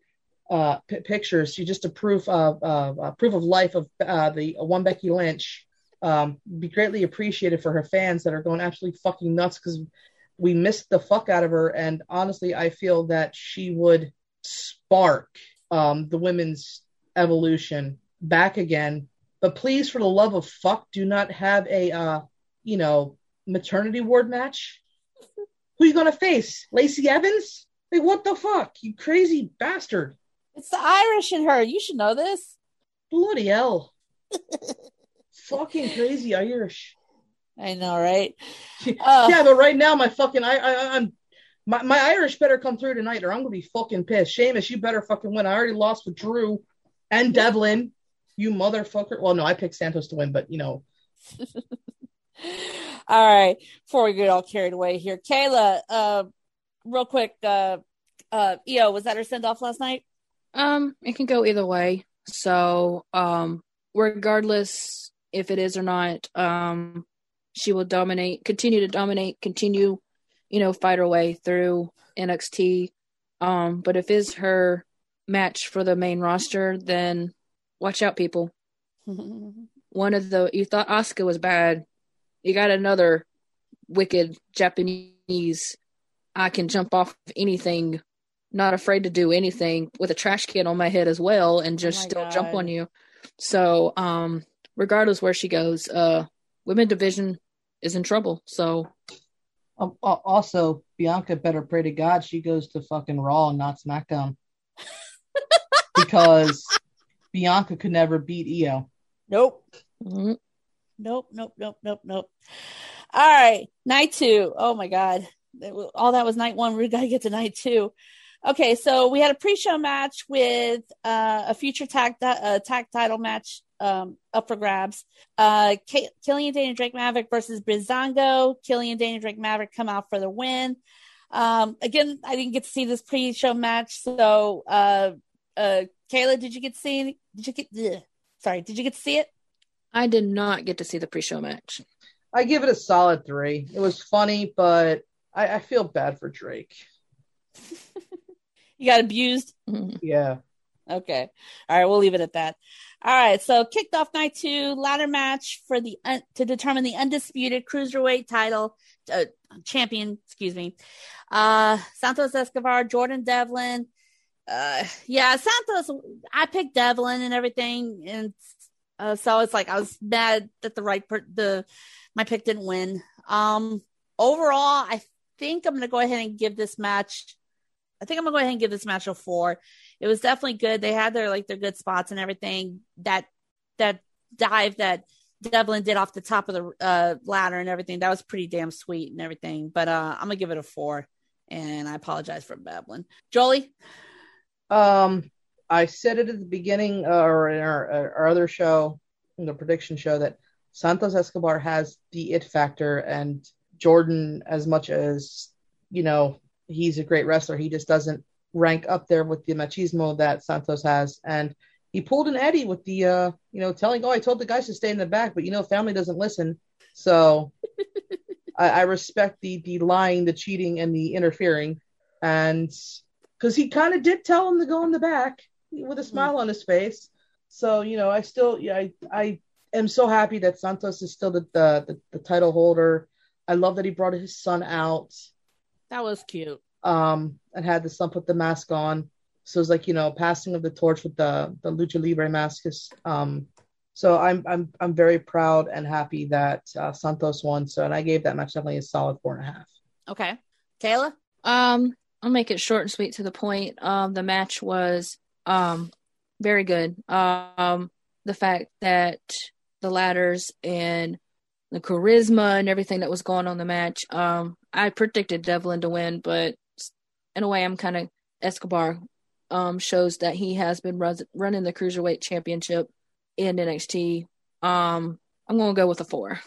Speaker 3: uh, p- pictures, she just a proof of uh, uh, proof of life of uh, the one Becky Lynch, um, be greatly appreciated for her fans that are going absolutely fucking nuts because we missed the fuck out of her. And honestly, I feel that she would spark um, the women's evolution back again. But please, for the love of fuck, do not have a uh, you know maternity ward match. Who you gonna face? Lacey Evans? Like what the fuck? You crazy bastard!
Speaker 1: It's the Irish in her. You should know this.
Speaker 3: Bloody hell! fucking crazy Irish.
Speaker 1: I know, right? Uh,
Speaker 3: yeah, but right now my fucking I, I I'm my, my Irish better come through tonight or I'm gonna be fucking pissed. Sheamus, you better fucking win. I already lost with Drew and Devlin. You motherfucker. Well, no, I picked Santos to win, but you know,
Speaker 1: All right. Before we get all carried away here, Kayla, uh, real quick, uh, uh, Io, was that her send off last night?
Speaker 2: Um, it can go either way. So, um, regardless if it is or not, um, she will dominate, continue to dominate, continue, you know, fight her way through NXT. Um, but if it's her match for the main roster, then watch out, people. One of the you thought Asuka was bad, you got another wicked Japanese. I can jump off of anything, not afraid to do anything with a trash can on my head as well, and just
Speaker 1: my
Speaker 2: still jump on you. So, um, regardless where she goes, uh, women division is in trouble. So,
Speaker 3: Um, also, Bianca better pray to God she goes to fucking Raw and not SmackDown. because Bianca could never beat Io.
Speaker 1: Nope.
Speaker 2: mm,
Speaker 1: Nope. Nope. Nope. Nope. Nope. All right. Night two. Oh my God. All that was night one. We got to get to night two. Okay. So we had a pre show match with uh, a future tag, uh, tag title match um, up for grabs. Uh, K- Killian Drake Maverick versus Breezango. Killian Dain Drake Maverick come out for the win. Um, again, I didn't get to see this pre show match. So, uh, uh, Kayla, did you get to see? Did you get, ugh, sorry, did you get to see it?
Speaker 2: I did not get to see the pre-show match.
Speaker 3: I give it a solid three. It was funny, but I, I feel bad for Drake.
Speaker 1: You got abused?
Speaker 2: Mm.
Speaker 3: Yeah.
Speaker 1: Okay. All right, we'll leave it at that. All right, so kicked off night two, ladder match for the un- to determine the undisputed cruiserweight title uh, champion. Excuse me. Uh, Santos Escobar, Jordan Devlin. Uh, yeah, Santos. I picked Devlin and everything, and uh, so it's like I was mad that the right per- the my pick didn't win. Um, overall, I think I'm gonna go ahead and give this match. I think I'm gonna go ahead and give this match a four it was definitely good. They had their like their good spots and everything. That that dive that Devlin did off the top of the uh, ladder and everything that was pretty damn sweet and everything. But uh, I'm gonna give it a four, and I apologize for babbling. Jolie,
Speaker 3: Um, I said it at the beginning, uh, or in our, our other show, in the prediction show, that Santos Escobar has the it factor, and Jordan, as much as you know, he's a great wrestler, he just doesn't rank up there with the machismo that Santos has, and he pulled an Eddie with the, uh, you know, telling, "Oh, I told the guys to stay in the back, but you know, family doesn't listen." So, I, I respect the the lying, the cheating, and the interfering, and because he kind of did tell him to go in the back with a smile on his face. So you know, I still, yeah, I, I am so happy that Santos is still the, the the the title holder. I love that he brought his son out
Speaker 1: that was cute.
Speaker 3: um, and had the son put the mask on. So it's like you know, passing of the torch with the the lucha libre mask is. Um, so I'm I'm I'm very proud and happy that uh, Santos won. So and I gave that match definitely a solid four and a half.
Speaker 1: Okay, Kayla.
Speaker 2: Um, I'll make it short and sweet to the point. Um, the match was um very good. Um, the fact that the ladders and the charisma and everything that was going on in the match. Um, I predicted Devlin to win, but in a way, I'm kind of Escobar. Um, shows that he has been run, running the cruiserweight championship in NXT. Um, I'm gonna go with a four.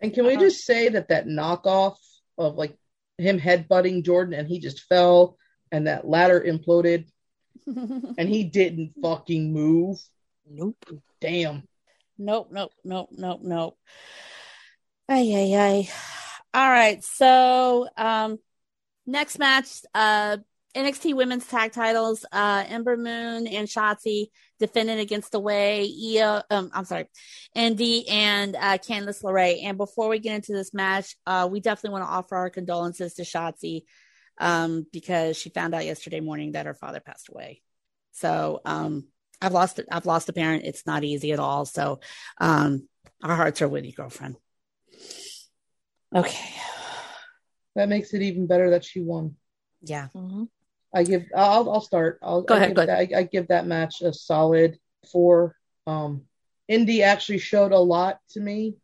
Speaker 3: And can we
Speaker 2: Uh-huh.
Speaker 3: just say that that knockoff of like him headbutting Jordan and he just fell and that ladder imploded and he didn't fucking move.
Speaker 2: Nope.
Speaker 3: Damn.
Speaker 1: Nope, nope, nope, nope, nope. Ay, ay, ay. All right. So, um, next match, uh, NXT women's tag titles, uh, Ember Moon and Shotzi defending against the way, Io, um, I'm sorry, Indi and, uh, Candice LeRae. And before we get into this match, uh, we definitely want to offer our condolences to Shotzi, um, because she found out yesterday morning that her father passed away. So, um, I've lost I've lost a parent. It's not easy at all. So, um, our hearts are with you, girlfriend. Okay.
Speaker 3: That makes it even better that she won.
Speaker 1: Yeah.
Speaker 2: hmm
Speaker 3: I give. I'll. I'll start. I'll
Speaker 1: Go
Speaker 3: I
Speaker 1: ahead,
Speaker 3: Give
Speaker 1: go
Speaker 3: that, I, I give that match a solid four. Um, Indi actually showed a lot to me.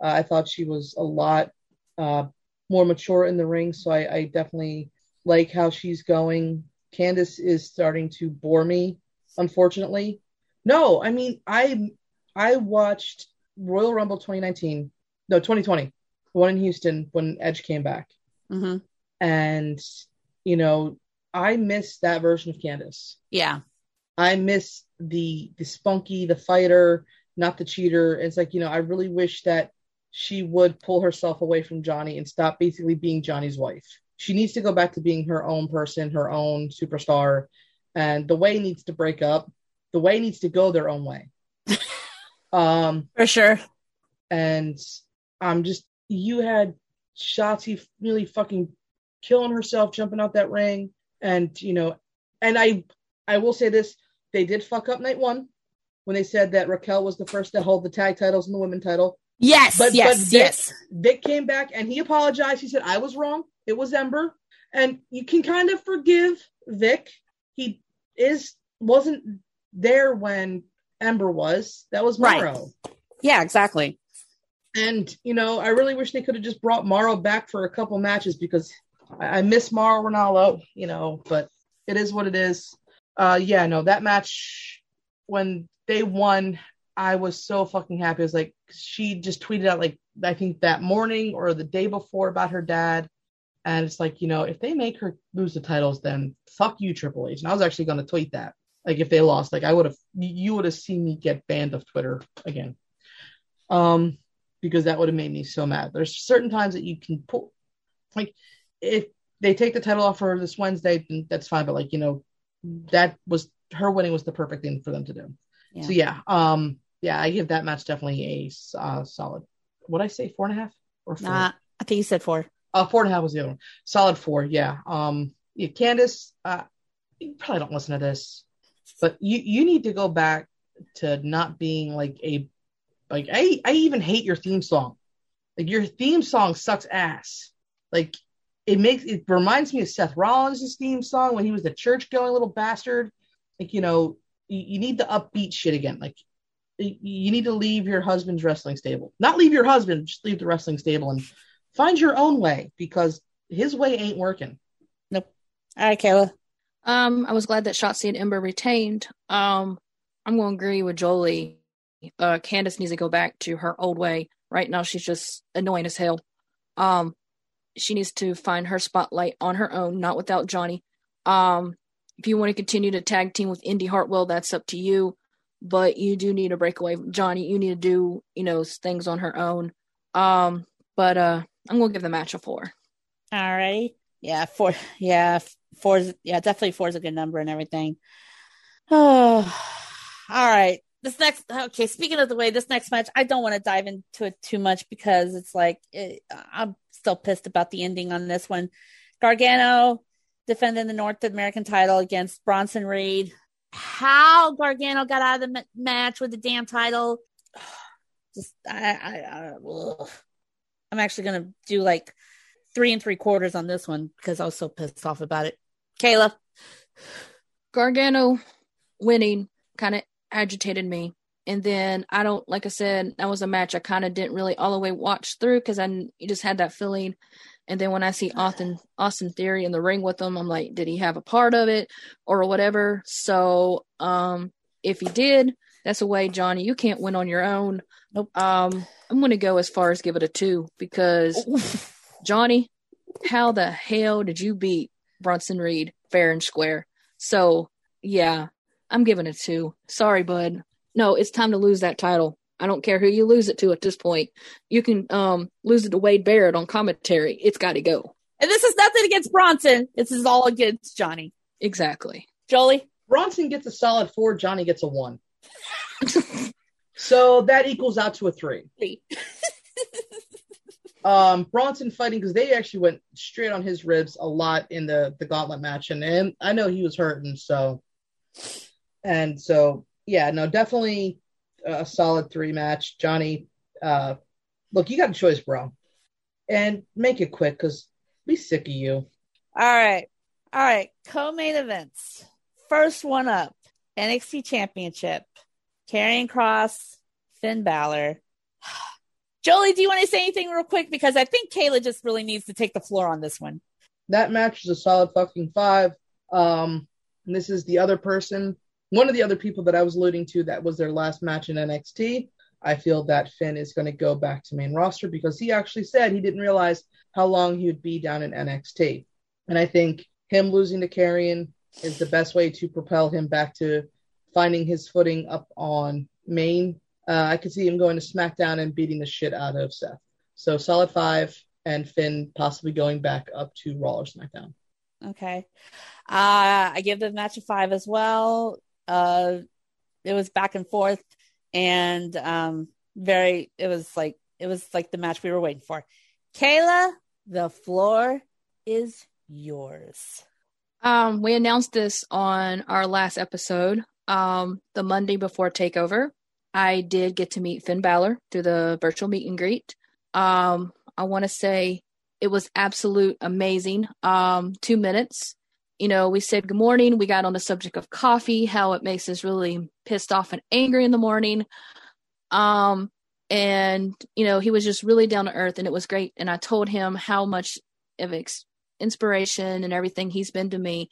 Speaker 3: Uh, I thought she was a lot uh, more mature in the ring, so I, I definitely like how she's going. Candice is starting to bore me, unfortunately. No, I mean I I watched Royal Rumble 2019, no 2020, the one in Houston when Edge came back.
Speaker 1: Hmm
Speaker 3: and you know i miss that version of candice.
Speaker 1: Yeah.
Speaker 3: i miss the the spunky the fighter not the cheater. It's like you know i really wish that she would pull herself away from johnny and stop basically being johnny's wife she needs to go back to being her own person her own superstar and the way needs to break up the way needs to go their own way um
Speaker 1: For sure.
Speaker 3: and I'm just you had Shotzi really fucking killing herself jumping out that ring and you know and I I will say this they did fuck up night 1 when they said that Raquel was the first to hold the tag titles and the women title
Speaker 1: Yes.
Speaker 3: But-
Speaker 1: yes.
Speaker 3: but
Speaker 1: yes.
Speaker 3: Vic came back and he apologized he said I was wrong it was Ember and you can kind of forgive Vic he is wasn't there when Ember was that was
Speaker 1: Right.
Speaker 3: Mauro
Speaker 1: Yeah. Exactly.
Speaker 3: And you know, I really wish they could have just brought Mauro back for a couple matches because I, I miss Mauro Ranallo, you know, but it is what it is. Uh yeah, no, that match when they won, I was so fucking happy. It was like she just tweeted out like I think that morning or the day before about her dad. And it's like, you know, if they make her lose the titles, then fuck you, Triple H. And I was actually gonna tweet that. Like if they lost, like I would have you would have seen me get banned of Twitter again. Um because that would have made me so mad. There's certain times that you can pull, like, if they take the title off her this Wednesday, then that's fine. But like, you know, that was her winning was the perfect thing for them to do.
Speaker 1: Yeah.
Speaker 3: So yeah, um, yeah, I give that match definitely a uh, solid. What I say, four and a half or four?
Speaker 1: Nah, I think you said four.
Speaker 3: Uh, four and a half was the other one. Solid four, yeah. Um, yeah, Candice, uh, you probably don't listen to this, but you you need to go back to not being like a like I I even hate your theme song. Like your theme song sucks ass. Like it makes it reminds me of Seth Rollins' theme song when he was the church going little bastard. Like you know you, you need the upbeat shit again. Like you need to leave your husband's wrestling stable. Not leave your husband, just leave the wrestling stable and find your own way because his way ain't working. Nope.
Speaker 1: All right, Kayla.
Speaker 2: Um, I was glad that Shotzi and Ember retained. Um, I'm going to agree with Jolie. Uh, Candice needs to go back to her old way. Right now, she's just annoying as hell. Um, she needs to find her spotlight on her own, not without Johnny. Um, if you want to continue to tag team with Indi Hartwell, that's up to you. But you do need to break away Johnny. You need to do, you know, things on her own. Um, but uh, I'm going to give the match a four.
Speaker 1: All right. Yeah, four. Yeah, four. is- Yeah, definitely four is a good number and everything. Oh, all right. This next, okay. Speaking of the way, this next match, I don't want to dive into it too much because it's like it, I'm still pissed about the ending on this one. Gargano defending the North American title against Bronson Reed. How Gargano got out of the ma- match with the damn title? Just I, I, I ugh. I'm actually gonna do like three and three quarters on this one because I was so pissed off about it. Kayla,
Speaker 2: Gargano winning kind of agitated me. and then I don't like I said that was a match I kind of didn't really all the way watch through because I just had that feeling. And then when I see Austin Austin Theory in the ring with him, I'm like, did he have a part of it or whatever? So um, if he did, that's a way, Johnny. You can't win on your own.
Speaker 1: Nope.
Speaker 2: Um, I'm gonna go as far as give it a two because Johnny, how the hell did you beat Bronson Reed fair and square? So yeah, I'm giving it two. Sorry, bud. No, it's time to lose that title. I don't care who you lose it to at this point. You can um, lose it to Wade Barrett on commentary. It's got to go.
Speaker 1: And this is nothing against Bronson. This is all against Johnny.
Speaker 2: Exactly.
Speaker 1: Jolie?
Speaker 3: Bronson gets a solid four. Johnny gets a one. So that equals out to a three.
Speaker 1: Three.
Speaker 3: um, Bronson fighting because they actually went straight on his ribs a lot in the the gauntlet match, and, and I know he was hurting. So, and so yeah, no, definitely a solid three match. Johnny, uh, look, you got a choice, bro, and make it quick because we sick of you.
Speaker 1: All right. All right. Co main events. First one up NXT Championship. Karrion Kross, Finn Balor. Jolie, do you want to say anything real quick? Because I think Kayla just really needs to take the floor on this one.
Speaker 3: That match is a solid fucking five. Um, and this is the other person one of the other people that I was alluding to that was their last match in NXT. I feel that Finn is going to go back to main roster because he actually said he didn't realize how long he would be down in NXT. And I think him losing to Karrion is the best way to propel him back to finding his footing up on main. Uh, I could see him going to SmackDown and beating the shit out of Seth. So solid five, and Finn possibly going back up to Raw or SmackDown.
Speaker 1: Okay. Uh, I give the match a five as well uh it was back and forth and um very it was like it was like the match we were waiting for kayla the floor is yours
Speaker 2: um we announced this on our last episode um the monday before takeover i did get to meet finn Balor through the virtual meet and greet um i want to say it was absolute amazing um two minutes you know, we said good morning. We got on the subject of coffee, how it makes us really pissed off and angry in the morning. Um, and you know, he was just really down to earth, and it was great. And I told him how much of ex- inspiration and everything he's been to me.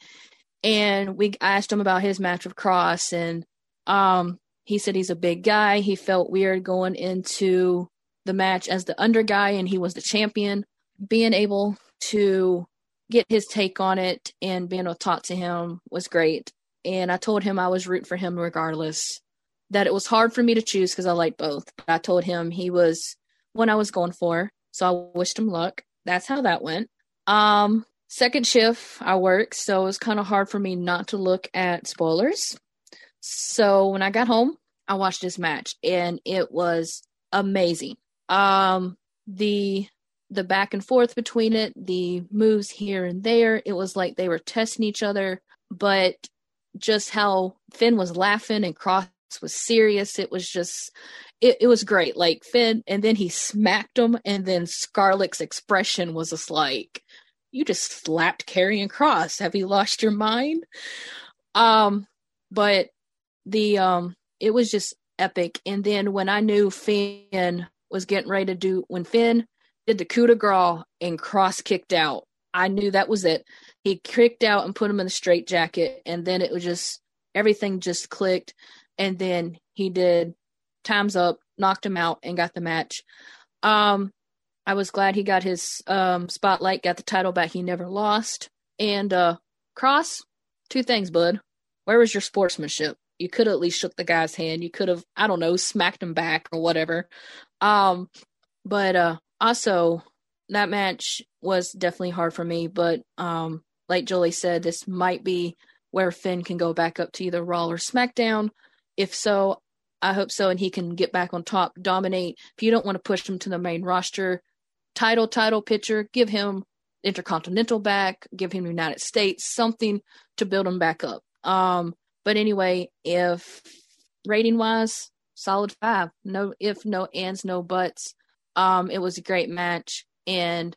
Speaker 2: And we asked him about his match with Kross, and um, he said he's a big guy. He felt weird going into the match as the under guy, and he was the champion. Being able to get his take on it and being able to talk to him was great. And I told him I was rooting for him regardless. That it was hard for me to choose because I like both. But I told him he was one I was going for. So I wished him luck. That's how that went. Um, second shift I work, so it was kind of hard for me not to look at spoilers. So when I got home, I watched this match and it was amazing. Um, the the back and forth between it, the moves here and there. It was like they were testing each other, but just how Finn was laughing and Kross was serious. It was just, it, it was great. Like Finn, and then he smacked him, and then Scarlett's expression was just like, "You just slapped Karrion Kross. Have you lost your mind?" Um, but the um, it was just epic. And then when I knew Finn was getting ready to do, when Finn did the coup de grace and Kross kicked out. I knew that was it. He kicked out and put him in the straight jacket, and then it was just everything just clicked. And then he did times up, knocked him out, and got the match. Um, I was glad he got his um, spotlight, got the title back. He never lost. And uh, Kross, two things, bud. Where was your sportsmanship? You could at least shook the guy's hand. You could have, I don't know, smacked him back or whatever. Um, but uh, also that match was definitely hard for me, but um, like Jolie said, this might be where Finn can go back up to either Raw or SmackDown. If so, I hope so, and he can get back on top, dominate. If you don't want to push him to the main roster, title, title picture, give him Intercontinental back, give him United States, something to build him back up. Um, but anyway, if rating wise, solid five. No if, no ands, no buts. Um, it was a great match. And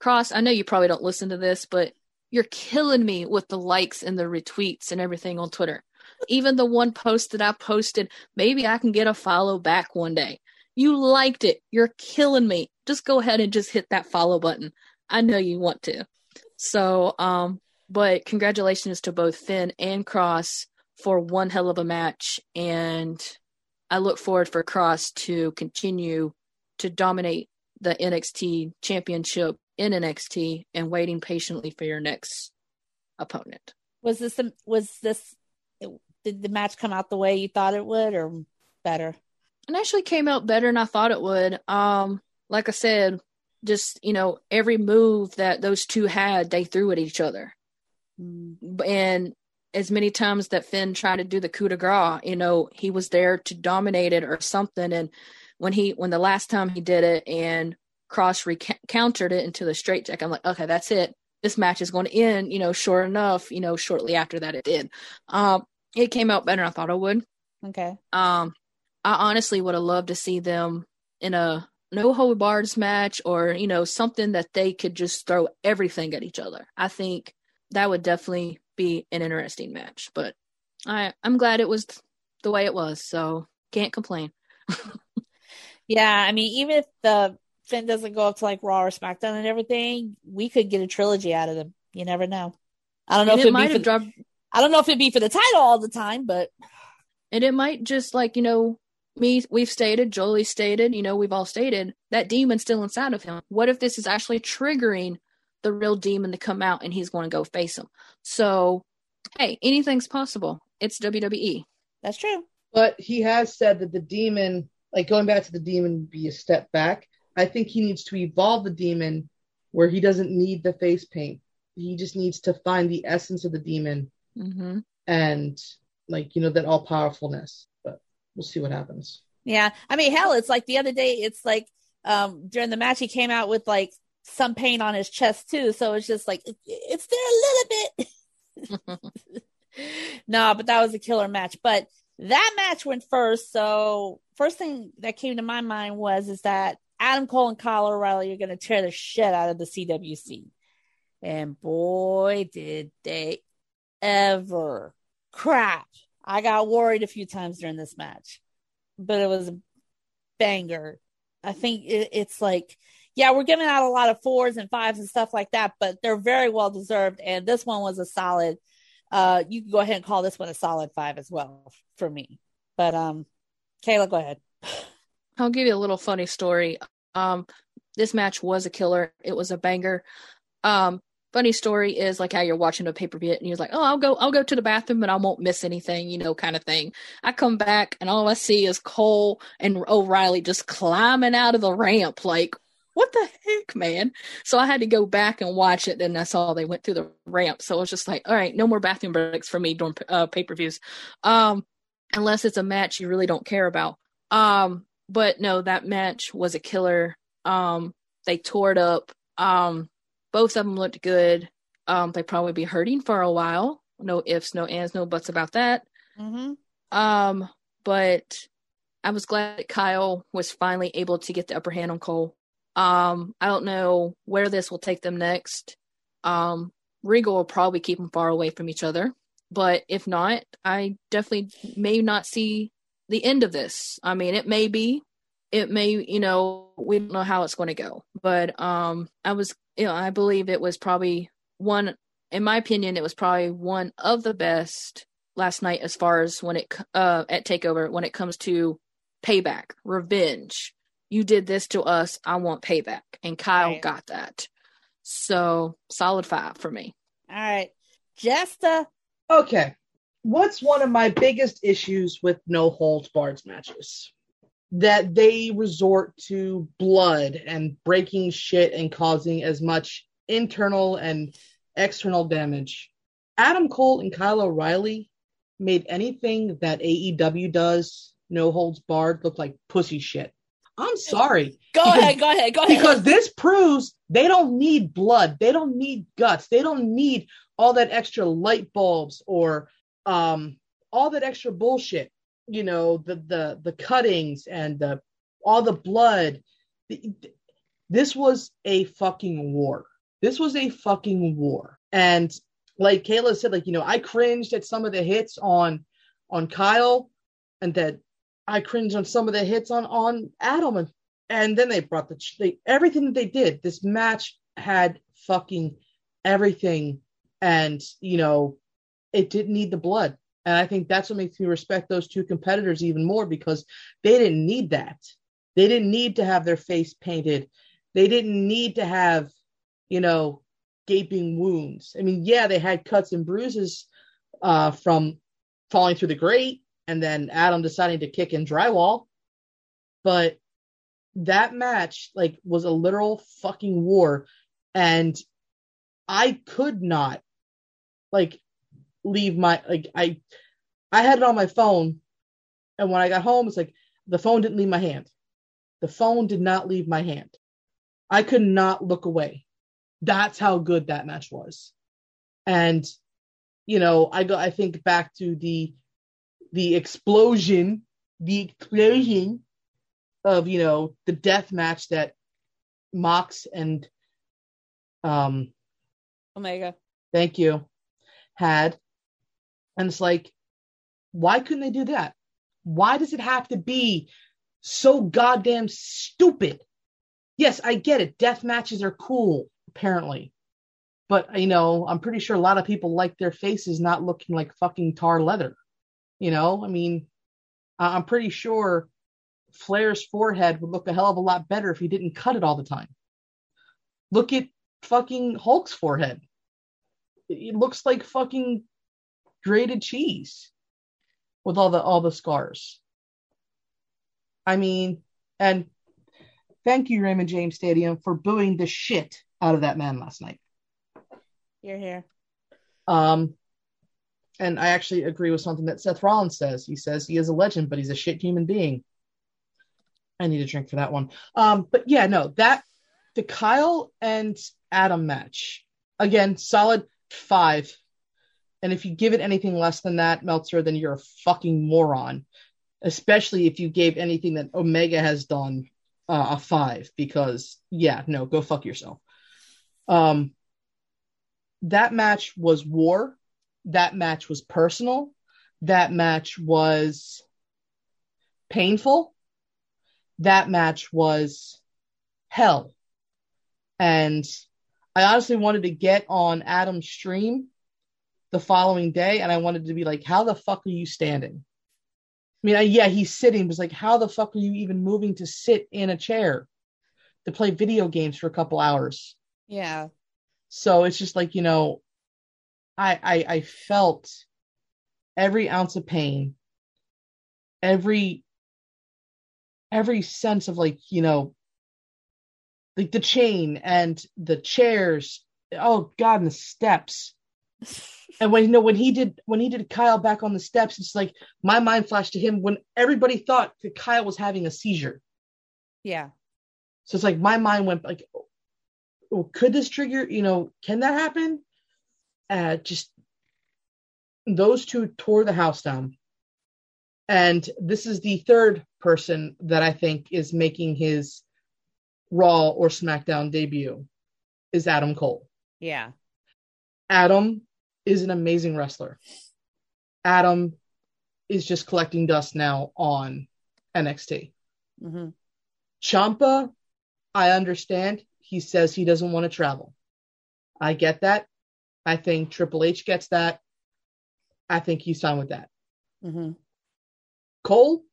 Speaker 2: Kross, I know you probably don't listen to this, but you're killing me with the likes and the retweets and everything on Twitter. Even the one post that I posted, maybe I can get a follow back one day. You liked it. You're killing me. Just go ahead and just hit that follow button. I know you want to. So, um, but congratulations to both Finn and Kross for one hell of a match. And I look forward for Kross to continue to dominate the NXT championship in NXT and waiting patiently for your next opponent.
Speaker 1: Was this was this did the match come out the way you thought it would or better?
Speaker 2: It actually came out better than I thought it would. Um like I said, just, you know, every move that those two had, they threw at each other. Mm. And as many times that Finn tried to do the coup de grace, you know, he was there to dominate it or something. And when he, when the last time he did it and Kross recountered it into the straight jack, I'm like, okay, that's it. This match is going to end, you know, sure enough, you know, shortly after that it did. Um, it came out better than I thought it would.
Speaker 1: Okay.
Speaker 2: Um, I honestly would have loved to see them in a no hold bars match or, you know, something that they could just throw everything at each other. I think that would definitely be an interesting match. But I I'm glad it was the way it was, so can't complain.
Speaker 1: yeah, I mean, even if the Finn doesn't go up to like Raw or SmackDown and everything, we could get a trilogy out of them. You never know. I don't know and if it might have dropped. I don't know if it'd be for the title all the time, but
Speaker 2: and it might just like you know me we've stated jolie stated you know we've all stated that demon's still inside of him what if this is actually triggering the real demon to come out and he's going to go face him. So, hey, anything's possible. It's WWE.
Speaker 1: That's true.
Speaker 3: But he has said that the demon, like going back to the demon, be a step back. I think he needs to evolve the demon where he doesn't need the face paint. He just needs to find the essence of the demon
Speaker 2: mm-hmm.
Speaker 3: and, like, you know, that all powerfulness. But we'll see what happens.
Speaker 1: Yeah. I mean, hell, it's like the other day, it's like um during the match, he came out with like some pain on his chest too. So it's just like it's there a little bit. no, but that was a killer match. But that match went first. So first thing that came to my mind was is that Adam Cole and Kyle O'Reilly are going to tear the shit out of the CWC. And boy, did they ever crap. I got worried a few times during this match, but it was a banger. I think it, it's like yeah, we're giving out a lot of fours and fives and stuff like that, but they're very well deserved. And this one was a solid. Uh, you can go ahead and call this one a solid five as well for me. But um, Kayla, go ahead.
Speaker 2: I'll give you a little funny story. Um, this match was a killer. It was a banger. Um, funny story is like how you're watching a pay per view and you're like, oh, I'll go, I'll go to the bathroom and I won't miss anything, you know, kind of thing. I come back and all I see is Cole and O'Reilly just climbing out of the ramp, like what the heck, man? So I had to go back and watch it. And I saw they went through the ramp. So I was just like, all right, no more bathroom breaks for me during uh, pay per views, um, unless it's a match you really don't care about. Um, but no, that match was a killer. Um, they tore it up. Um, both of them looked good. Um, they probably be hurting for a while. No ifs, no ands, no buts about that.
Speaker 1: Mm-hmm.
Speaker 2: Um, but I was glad that Kyle was finally able to get the upper hand on Cole. Um, I don't know where this will take them next. Um, Regal will probably keep them far away from each other, but if not, I definitely may not see the end of this. I mean, it may be, it may, you know, we don't know how it's going to go, but um, I was, you know, I believe it was probably one, in my opinion, it was probably one of the best last night as far as when it uh at Takeover when it comes to payback, revenge, you did this to us. I want payback. And Kyle right. got that. So solid five for me.
Speaker 1: All right. Jesta.
Speaker 3: Okay. What's one of my biggest issues with no holds barred matches? That they resort to blood and breaking shit and causing as much internal and external damage. Adam Cole and Kyle O'Reilly made anything that AEW does, no holds barred, look like pussy shit. I'm sorry.
Speaker 1: Go because, ahead, go ahead, go ahead.
Speaker 3: Because this proves they don't need blood. They don't need guts. They don't need all that extra light bulbs or um all that extra bullshit. You know, the the the cuttings and the all the blood. This was a fucking war. This was a fucking war. And like Kayla said, like, you know, I cringed at some of the hits on on Kyle, and that I cringed on some of the hits on on Adam, and, and then they brought the they, everything that they did. This match had fucking everything, and you know, it didn't need the blood. And I think that's what makes me respect those two competitors even more because they didn't need that. They didn't need to have their face painted. They didn't need to have, you know, gaping wounds. I mean, yeah, they had cuts and bruises uh, from falling through the grate and then Adam deciding to kick in drywall. But that match like was a literal fucking war and I could not like leave my like I I had it on my phone and when I got home it's like the phone didn't leave my hand. The phone did not leave my hand. I could not look away. That's how good that match was. And you know, I go I think back to the the explosion, the explosion of, you know, the death match that Mox and um
Speaker 1: Omega.
Speaker 3: Thank you. Had. And it's like, why couldn't they do that? Why does it have to be so goddamn stupid? Yes, I get it. Death matches are cool, apparently. But you know, I'm pretty sure a lot of people like their faces not looking like fucking tar leather. You know, I mean, I'm pretty sure Flair's forehead would look a hell of a lot better if he didn't cut it all the time. Look at fucking Hulk's forehead. It looks like fucking grated cheese with all the all the scars. I mean, and thank you, Raymond James Stadium, for booing the shit out of that man last night.
Speaker 1: You're here.
Speaker 3: Um, and I actually agree with something that Seth Rollins says. He says he is a legend, but he's a shit human being. I need a drink for that one. Um, but yeah, no, that the Kyle and Adam match again, solid five. And if you give it anything less than that, Meltzer, then you're a fucking moron. Especially if you gave anything that Omega has done uh, a five, because yeah, no, go fuck yourself. Um, that match was war. That match was personal. That match was painful. That match was hell. And I honestly wanted to get on Adam's stream the following day and I wanted to be like, how the fuck are you standing? I mean, I, yeah, he's sitting, but it's like, how the fuck are you even moving to sit in a chair to play video games for a couple hours?
Speaker 1: Yeah.
Speaker 3: So it's just like, you know, I, I, I felt every ounce of pain, every, every sense of like, you know, like the chain and the chairs. Oh God, and the steps. and when you know when he did when he did Kyle back on the steps, it's like my mind flashed to him when everybody thought that Kyle was having a seizure.
Speaker 1: Yeah.
Speaker 3: So it's like my mind went like, oh, could this trigger? You know, can that happen? Uh, just those two tore the house down. And this is the third person that I think is making his Raw or SmackDown debut is Adam Cole.
Speaker 1: Yeah.
Speaker 3: Adam is an amazing wrestler. Adam is just collecting dust now on NXT.
Speaker 1: Mm-hmm.
Speaker 3: Ciampa, I understand. He says he doesn't want to travel. I get that. I think Triple H gets that. I think he's fine with that.
Speaker 1: Mm-hmm.
Speaker 3: Cole,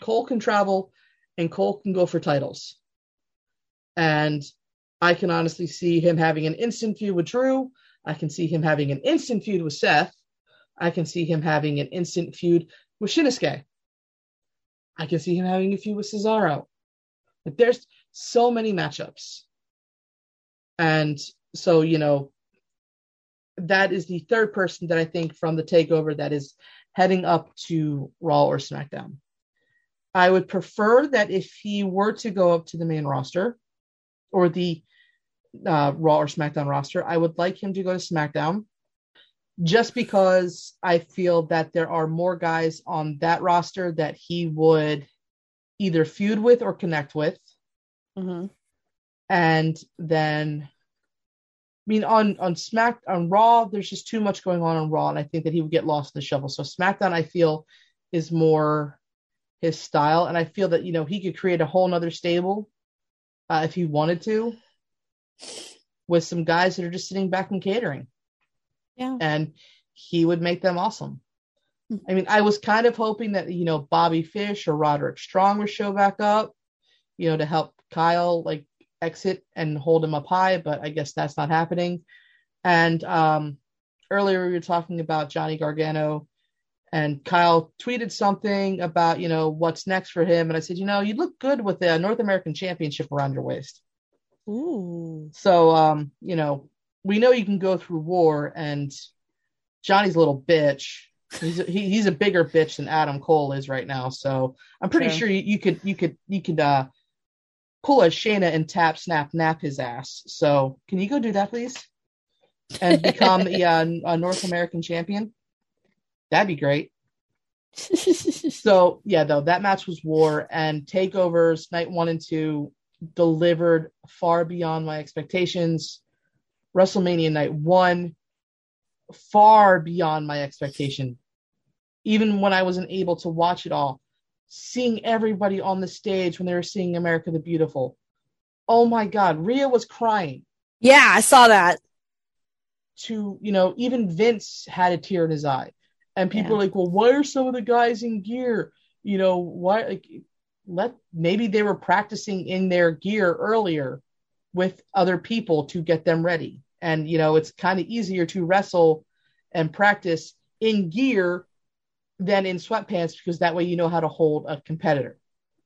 Speaker 3: Cole can travel, and Cole can go for titles. And I can honestly see him having an instant feud with Drew. I can see him having an instant feud with Seth. I can see him having an instant feud with Shinsuke. I can see him having a feud with Cesaro. But there's so many matchups. And so, you know, that is the third person that I think from the takeover that is heading up to Raw or SmackDown. I would prefer that if he were to go up to the main roster, or the uh, Raw or SmackDown roster. I would like him to go to SmackDown just because I feel that there are more guys on that roster that he would either feud with or connect with.
Speaker 1: Mm-hmm.
Speaker 3: And then I mean, on on Smack on Raw, there's just too much going on on Raw, and I think that he would get lost in the shuffle. So SmackDown, I feel, is more his style, and I feel that you know he could create a whole nother stable uh, if he wanted to, with some guys that are just sitting back and catering.
Speaker 1: Yeah.
Speaker 3: And he would make them awesome. I mean, I was kind of hoping that, you know, Bobby Fish or Roderick Strong would show back up, you know, to help Kyle like exit and hold him up high, but I guess that's not happening. And um, earlier we were talking about Johnny Gargano and Kyle tweeted something about, you know, what's next for him. And I said, you know, you'd look good with the North American Championship around your waist.
Speaker 1: Ooh.
Speaker 3: So, um, you know, we know you can go through war, and Johnny's a little bitch. He's a, he, he's a bigger bitch than Adam Cole is right now. So I'm pretty sure you, you could you could you could uh pull a Shayna and tap snap nap his ass. So can you go do that, please, and become the uh, a North American champion? That'd be great. So yeah, though that match was war and takeovers night one and two delivered far beyond my expectations. WrestleMania night one far beyond my expectation. Even when I wasn't able to watch it all, seeing everybody on the stage when they were seeing America the Beautiful. Oh my God, Rhea was crying.
Speaker 1: yeah, I saw that.
Speaker 3: To you know, even Vince had a tear in his eye, and people
Speaker 1: Yeah.
Speaker 3: are like, "Well, why are some of the guys in gear? You know, why? Like, let maybe they were practicing in their gear earlier with other people to get them ready. And you know, it's kind of easier to wrestle and practice in gear than in sweatpants because that way you know how to hold a competitor.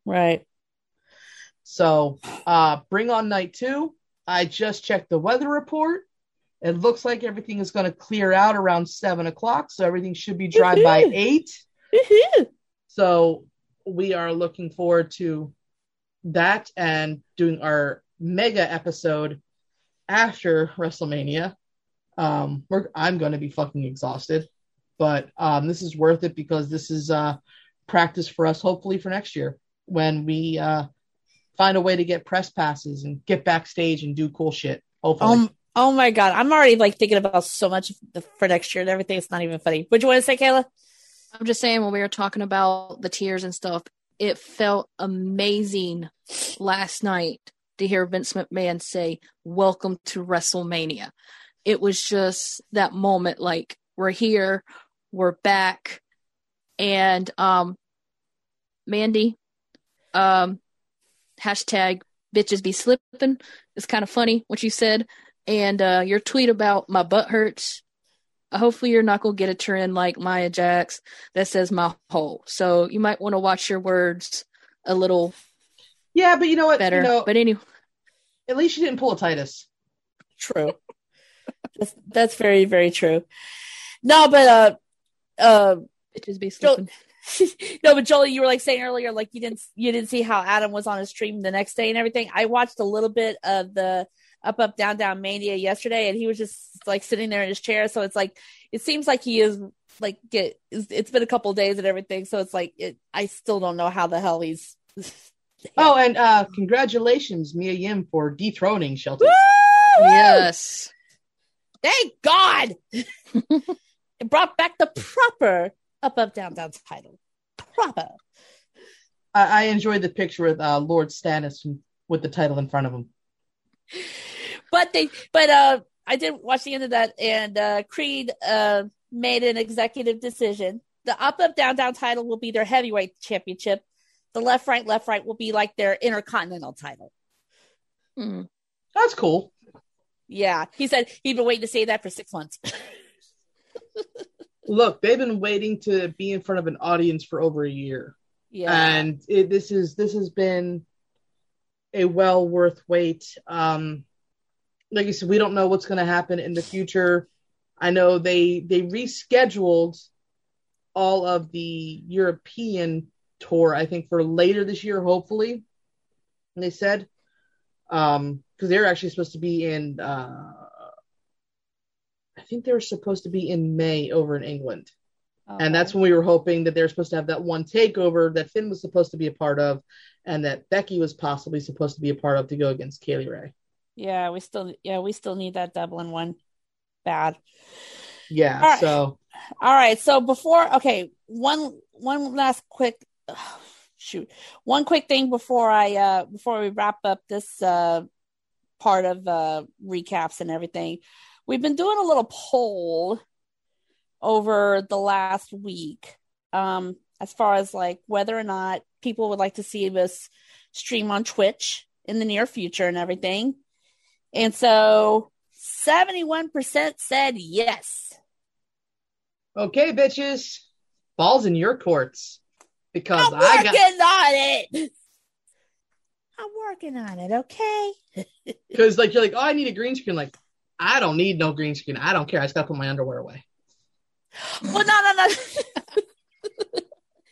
Speaker 1: Right.
Speaker 3: So, uh, bring on night two. I just checked the weather report. It looks like everything is going to clear out around seven o'clock, so everything should be dry by
Speaker 1: Woohoo!
Speaker 3: eight.
Speaker 1: Woohoo.
Speaker 3: So we are looking forward to that and doing our mega episode after WrestleMania. Um, I'm going to be fucking exhausted, but um, this is worth it because this is uh, practice for us, hopefully for next year when we uh, find a way to get press passes and get backstage and do cool shit. Hopefully.
Speaker 1: Um, oh my god, I'm already like thinking about so much for next year and everything. It's not even funny. Do you want to say, Kayla?
Speaker 2: I'm just saying when we were talking about the tears and stuff, it felt amazing last night to hear Vince McMahon say, Welcome to WrestleMania. It was just that moment like we're here, we're back. And um Mandy, um hashtag bitches be slipping. It's kind of funny what you said. And uh your tweet about my butt hurts. Hopefully you're not gonna get a trend like Maya Jax that says my hole. So you might want to watch your words a little
Speaker 3: yeah, but you know what?
Speaker 2: better.
Speaker 3: You know,
Speaker 2: but anyway,
Speaker 3: at least you didn't pull a Titus.
Speaker 1: True. that's, that's very, very true. No, but uh, uh,
Speaker 2: bitches be
Speaker 1: Joel,
Speaker 2: slipping.
Speaker 1: no, but Jolie, you were like saying earlier, like you didn't you didn't see how Adam was on his stream the next day and everything. I watched a little bit of the up up down down mania yesterday, and he was just like sitting there in his chair. So it's like it seems like he is like get. It's, it's been a couple of days and everything, so it's like it, I still don't know how the hell he's.
Speaker 3: Oh, and uh, congratulations, Mia Yim, for dethroning Shelton.
Speaker 1: Woo!
Speaker 2: Yes.
Speaker 1: Thank God. it brought back the proper up up down down title. Proper.
Speaker 3: I, I enjoyed the picture with uh, Lord Stannis with the title in front of him.
Speaker 1: but they but uh I did watch the end of that and uh Creed uh made an executive decision. The up up down down title will be their heavyweight championship. The left right left right will be like their intercontinental title.
Speaker 2: Hmm.
Speaker 3: That's cool.
Speaker 1: Yeah. He said he'd been waiting to say that for six months.
Speaker 3: Look, they've been waiting to be in front of an audience for over a year,
Speaker 1: yeah.
Speaker 3: and it, this is this has been a well worth wait. Um, like I said, we don't know what's going to happen in the future. I know they they rescheduled all of the European tour. I think for later this year, hopefully. And they said um because they were actually supposed to be in uh I think they were supposed to be in May over in England. And that's when we were hoping that they were supposed to have that one takeover that Finn was supposed to be a part of and that Becky was possibly supposed to be a part of to go against Kay Lee Ray.
Speaker 1: Yeah, we still yeah, we still need that Dublin one. Bad.
Speaker 3: Yeah.
Speaker 1: All right.
Speaker 3: So
Speaker 1: All right. So before okay, one one last quick shoot. One quick thing before I uh before we wrap up this uh part of uh recaps and everything. We've been doing a little poll over the last week um as far as like whether or not people would like to see this stream on Twitch in the near future and everything. And so 71% said yes.
Speaker 3: okay, bitches, balls in your courts because
Speaker 1: I'm
Speaker 3: I
Speaker 1: working
Speaker 3: got
Speaker 1: on it. I'm working on it, okay?
Speaker 3: because like you're like, oh, I need a green screen. Like, I don't need no green screen. I don't care. I just gotta put my underwear away.
Speaker 1: Well, no, no, no.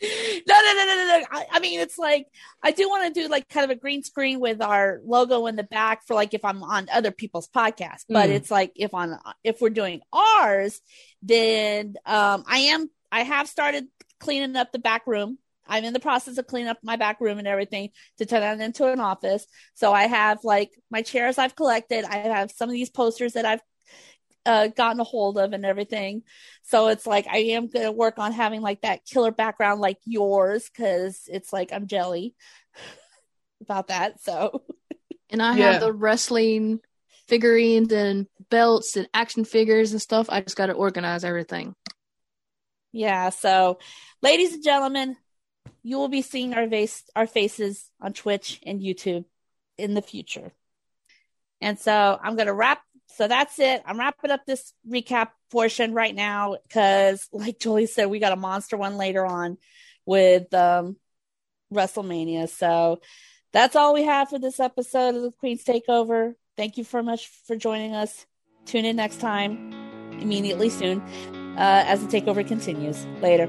Speaker 1: No, no, no, no, no, no. I, I mean, it's like I do want to do like kind of a green screen with our logo in the back for like if I'm on other people's podcasts. But
Speaker 3: Mm.
Speaker 1: it's like if on if we're doing ours, then um I am I have started cleaning up the back room. I'm in the process of cleaning up my back room and everything to turn it into an office. So I have like my chairs I've collected. I have some of these posters that I've uh, gotten a hold of and everything. So it's like I am going to work on having like that killer background like yours because it's like I'm jelly about that. So
Speaker 2: And I
Speaker 3: Yeah.
Speaker 2: have the wrestling figurines and belts and action figures and stuff. I just got to organize everything.
Speaker 1: yeah. So, ladies and gentlemen, you will be seeing our face our faces on Twitch and YouTube in the future. And so I'm going to wrap. So that's it. I'm wrapping up this recap portion right now because, like Julie said, we got a monster one later on with um, WrestleMania. So that's all we have for this episode of the Queen's Takeover. Thank you very much for joining us. Tune in next time, immediately soon, uh, as the takeover continues. Later.